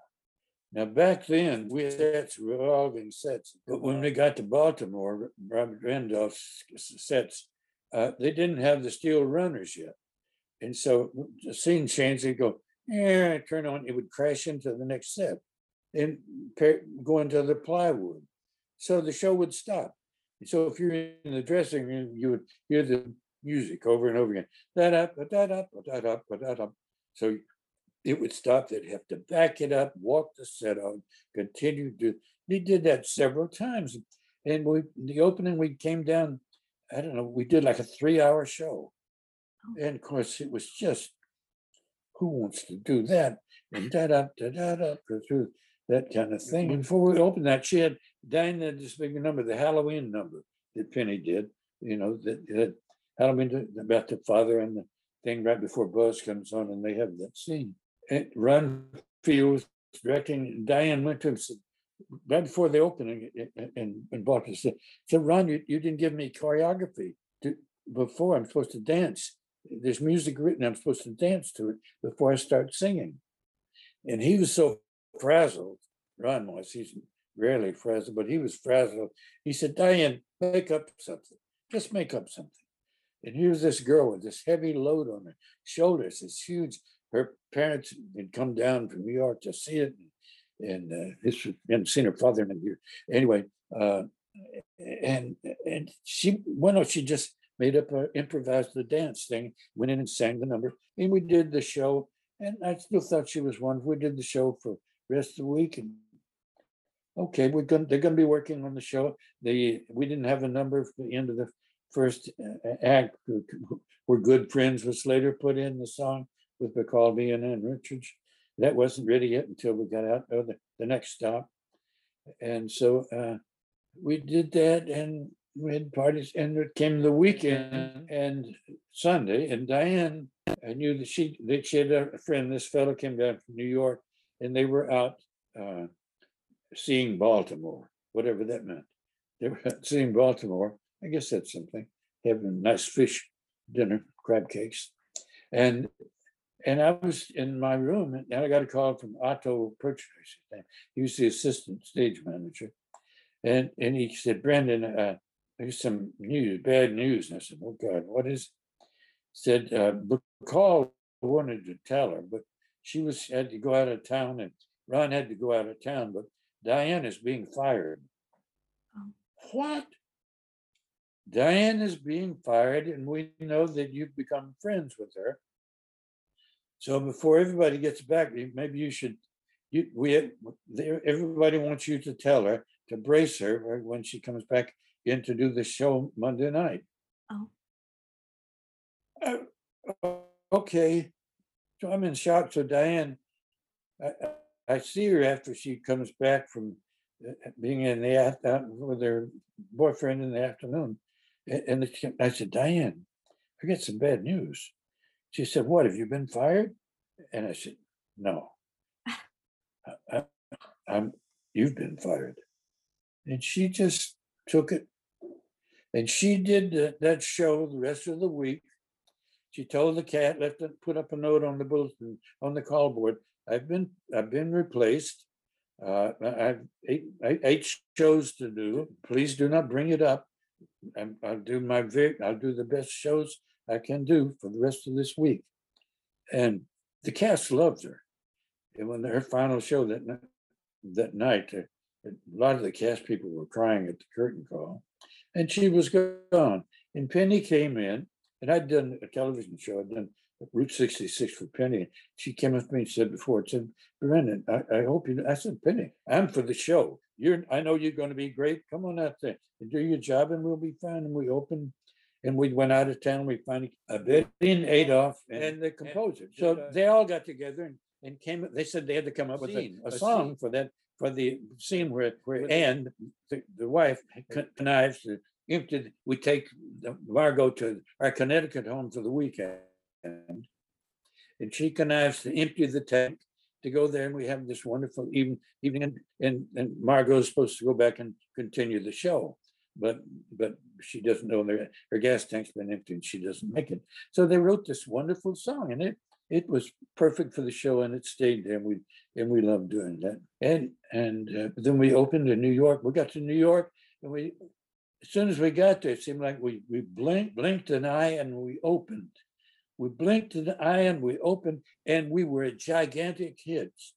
Now back then we had sets, revolving sets, but when we got to Baltimore, Robert Randolph's sets, uh, they didn't have the steel runners yet. And so the scene changed, they go, yeah, turn on, it would crash into the next set and go into the plywood. So the show would stop. So if you're in the dressing room, you would hear the music over and over again. Da da da da da da da da. So it would stop. They'd have to back it up, walk the set on, continue to. He did that several times, and we the opening we came down. I don't know. We did like a three-hour show, oh. and of course it was just who wants to do that and da da da da da that kind of thing. Mm-hmm. Before we opened that, she had Diane had this big number, the Halloween number that Penny did. You know that, that I mean about the father and the thing right before Buzz comes on and they have that scene. And Ron Fields directing, Diane went to him and said, right before the opening in, in Baltimore, said, said, Ron, you, you didn't give me choreography to, before I'm supposed to dance. There's music written, I'm supposed to dance to it before I start singing. And he was so frazzled, Ron was, he's rarely frazzled, but he was frazzled. He said, Diane, make up something, just make up something. And here's this girl with this heavy load on her shoulders, this huge, her parents had come down from New York to see it. And uh, this hadn't seen her father in a year. Anyway, uh, and and she, well, she just made up a improvised the dance thing, went in and sang the number, and we did the show. And I still thought she was wonderful. We did the show for rest of the week and okay, we're gonna, they're gonna be working on the show. They, we didn't have a number for the end of the first uh, act. We're good friends was later put in the song with McCalby and Richards. That wasn't ready yet until we got out of the, the next stop. And so uh, we did that and we had parties and it came the weekend and Sunday and Diane, I knew that she, that she had a friend, this fellow came down from New York and they were out uh, seeing Baltimore, whatever that meant. They were out seeing Baltimore. I guess that's something, having a nice fish dinner, crab cakes. And and I was in my room and I got a call from Otto Purchase. He was the assistant stage manager. And and he said, Brandon, uh, there's some news, bad news. And I said, Oh God, what is? Said uh Bacall wanted to tell her, but she was had to go out of town and Ron had to go out of town, but Diane is being fired. Oh. What? Diane is being fired, and we know that you've become friends with her. So before everybody gets back, maybe you should, you, we, everybody wants you to tell her to brace her when she comes back in to do the show Monday night. Oh. Uh, Okay, so I'm in shock. So Diane, I, I- see her after she comes back from uh, being in the, out with her boyfriend in the afternoon. And I said, Diane, I got some bad news. She said, what, have you been fired? And I said, no. I- I'm, you've been fired. And she just took it. And she did that show the rest of the week. She told the cat, left it, put up a note on the bulletin, on the call board. I've been, I've been replaced. Uh, I've eight shows to do. Please do not bring it up. I'm, I'll do my very, I'll do the best shows I can do for the rest of this week. And the cast loved her. And when her final show that night, that night, uh, a lot of the cast people were crying at the curtain call. And she was gone. And Penny came in, and I'd done a television show, I'd done Route 66 for Penny. She came up to me and said before, it said, Brandon, I, I hope you, I said, Penny, I'm for the show. You're, I know you're gonna be great. Come on out there and do your job and we'll be fine. And we opened and we went out of town. We finally, uh, Betty and Adolph and the composer. So uh, they all got together and, and came, they said they had to come up with a, a a song scene. for that, for the scene where, where With the- Anne, the, the wife connives to empty, we take the to our Connecticut home for the weekend. And she connives to empty the tank to go there and we have this wonderful even evening and, and, and Margot's supposed to go back and continue the show. But, but she doesn't know their, her gas tank's been empty and she doesn't make it. So they wrote this wonderful song and it, it was perfect for the show and it stayed there. and We, and we loved doing that. And, and uh, then we opened in New York. We got to New York and we, as soon as we got there, it seemed like we, we blinked, blinked an eye and we opened. We blinked an eye and we opened and we were gigantic hits.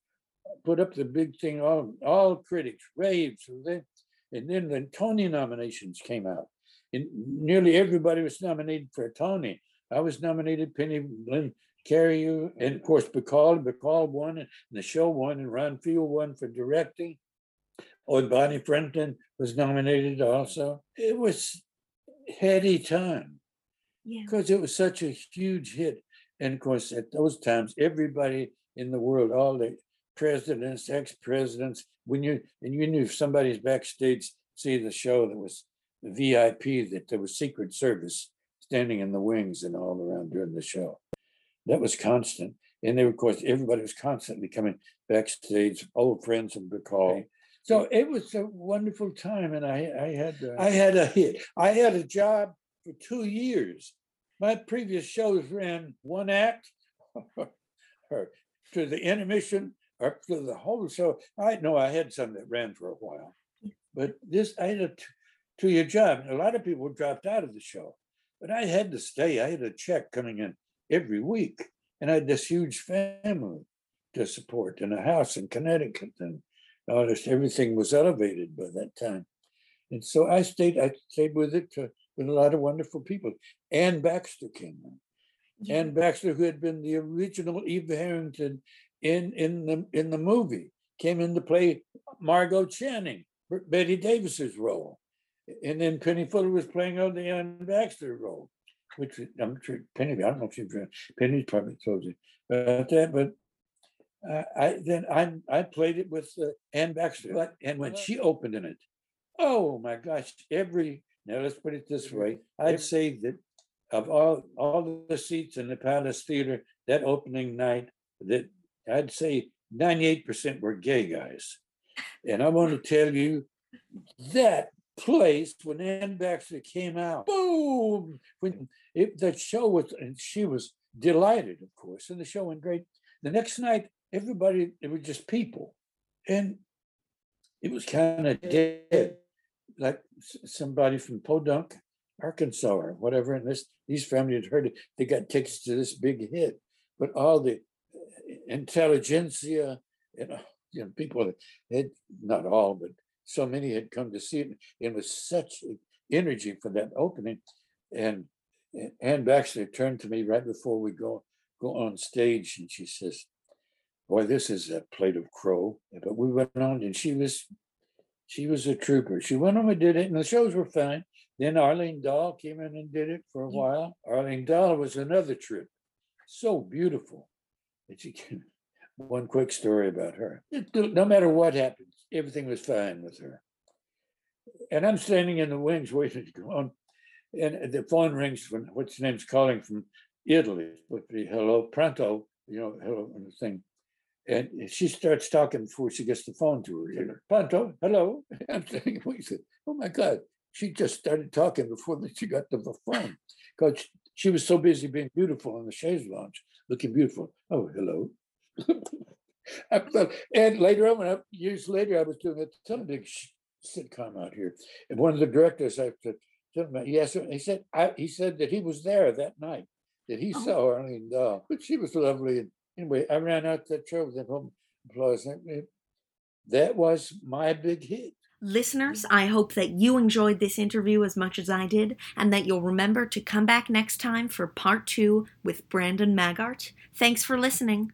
Put up the big thing, all, all critics raves. And then the Tony nominations came out. And nearly everybody was nominated for a Tony. I was nominated, Penny Lynn Carey, and of course, Bacall, Bacall won, and the show won, and Ron Field won for directing. Oh, and Bonnie Franklin was nominated also. It was heady time Yeah. because it was such a huge hit. And of course, at those times, everybody in the world, all the presidents, ex-presidents, when you and you knew if somebody's backstage see the show that was the VIP, that there was Secret Service standing in the wings and all around during the show. That was constant. And they, of course, everybody was constantly coming backstage, old friends of Bacall. So it was a wonderful time, and I, I had uh, I had a hit. I had a job for two years. My previous shows ran one act, or to the intermission, or to the whole show. I know I had some that ran for a while, but this I had a t- two-year job. A lot of people dropped out of the show, but I had to stay. I had a check coming in every week, and I had this huge family to support in a house in Connecticut, and this everything was elevated by that time. And so I stayed. I stayed with it to, with a lot of wonderful people. Anne Baxter came in. Yeah. Anne Baxter, who had been the original Eve Harrington in in the in the movie, came in to play Margo Channing, Bette Davis's role, and then Penny Fuller was playing out the Anne Baxter role, which I'm sure Penny. I don't know if she Penny's probably told you about that, but uh, I then I I played it with uh, Anne Baxter, but and when she opened in it, oh my gosh! Every now let's put it this way: I'd say that of all all the seats in the Palace Theater that opening night, that I'd say ninety eight percent were gay guys, and I want to tell you that place when Anne Baxter came out, boom! When it, that show was, and she was delighted, of course, and the show went great. The next night, everybody, it was just people, and it was kind of dead, like somebody from Podunk, Arkansas, or whatever. And this, these families had heard it. They got tickets to this big hit, but all the uh, intelligentsia, you know, you know, people had not all, but so many had come to see it. It was such energy for that opening, and and Anne Baxter turned to me right before we go go on stage, and she says, "Boy, this is a plate of crow." But we went on, and she was she was a trooper. She went on and did it, and the shows were fine. Then Arlene Dahl came in and did it for a while. Arlene Dahl was another trip, so beautiful. And she can, one quick story about her. It- No matter what happens, everything was fine with her. And I'm standing in the wings waiting to go on, and the phone rings from what's name's calling from Italy. Would be hello, pronto, you know, hello, and the thing. And she starts talking before she gets the phone to her. ear. Pronto, hello. I'm saying, we said, oh my God. She just started talking before she got to the phone because she was so busy being beautiful on the chaise lounge, looking beautiful. Oh, hello. And later on, when I, years later, I was doing a big sitcom out here, and one of the directors, I said, he asked him, he said, I, he said that he was there that night, that he Oh. saw Arlene Dahl, but she was lovely. And anyway, I ran out that show with the home applause. That was my big hit. Listeners, I hope that you enjoyed this interview as much as I did, and that you'll remember to come back next time for part two with Brandon Maggart. Thanks for listening.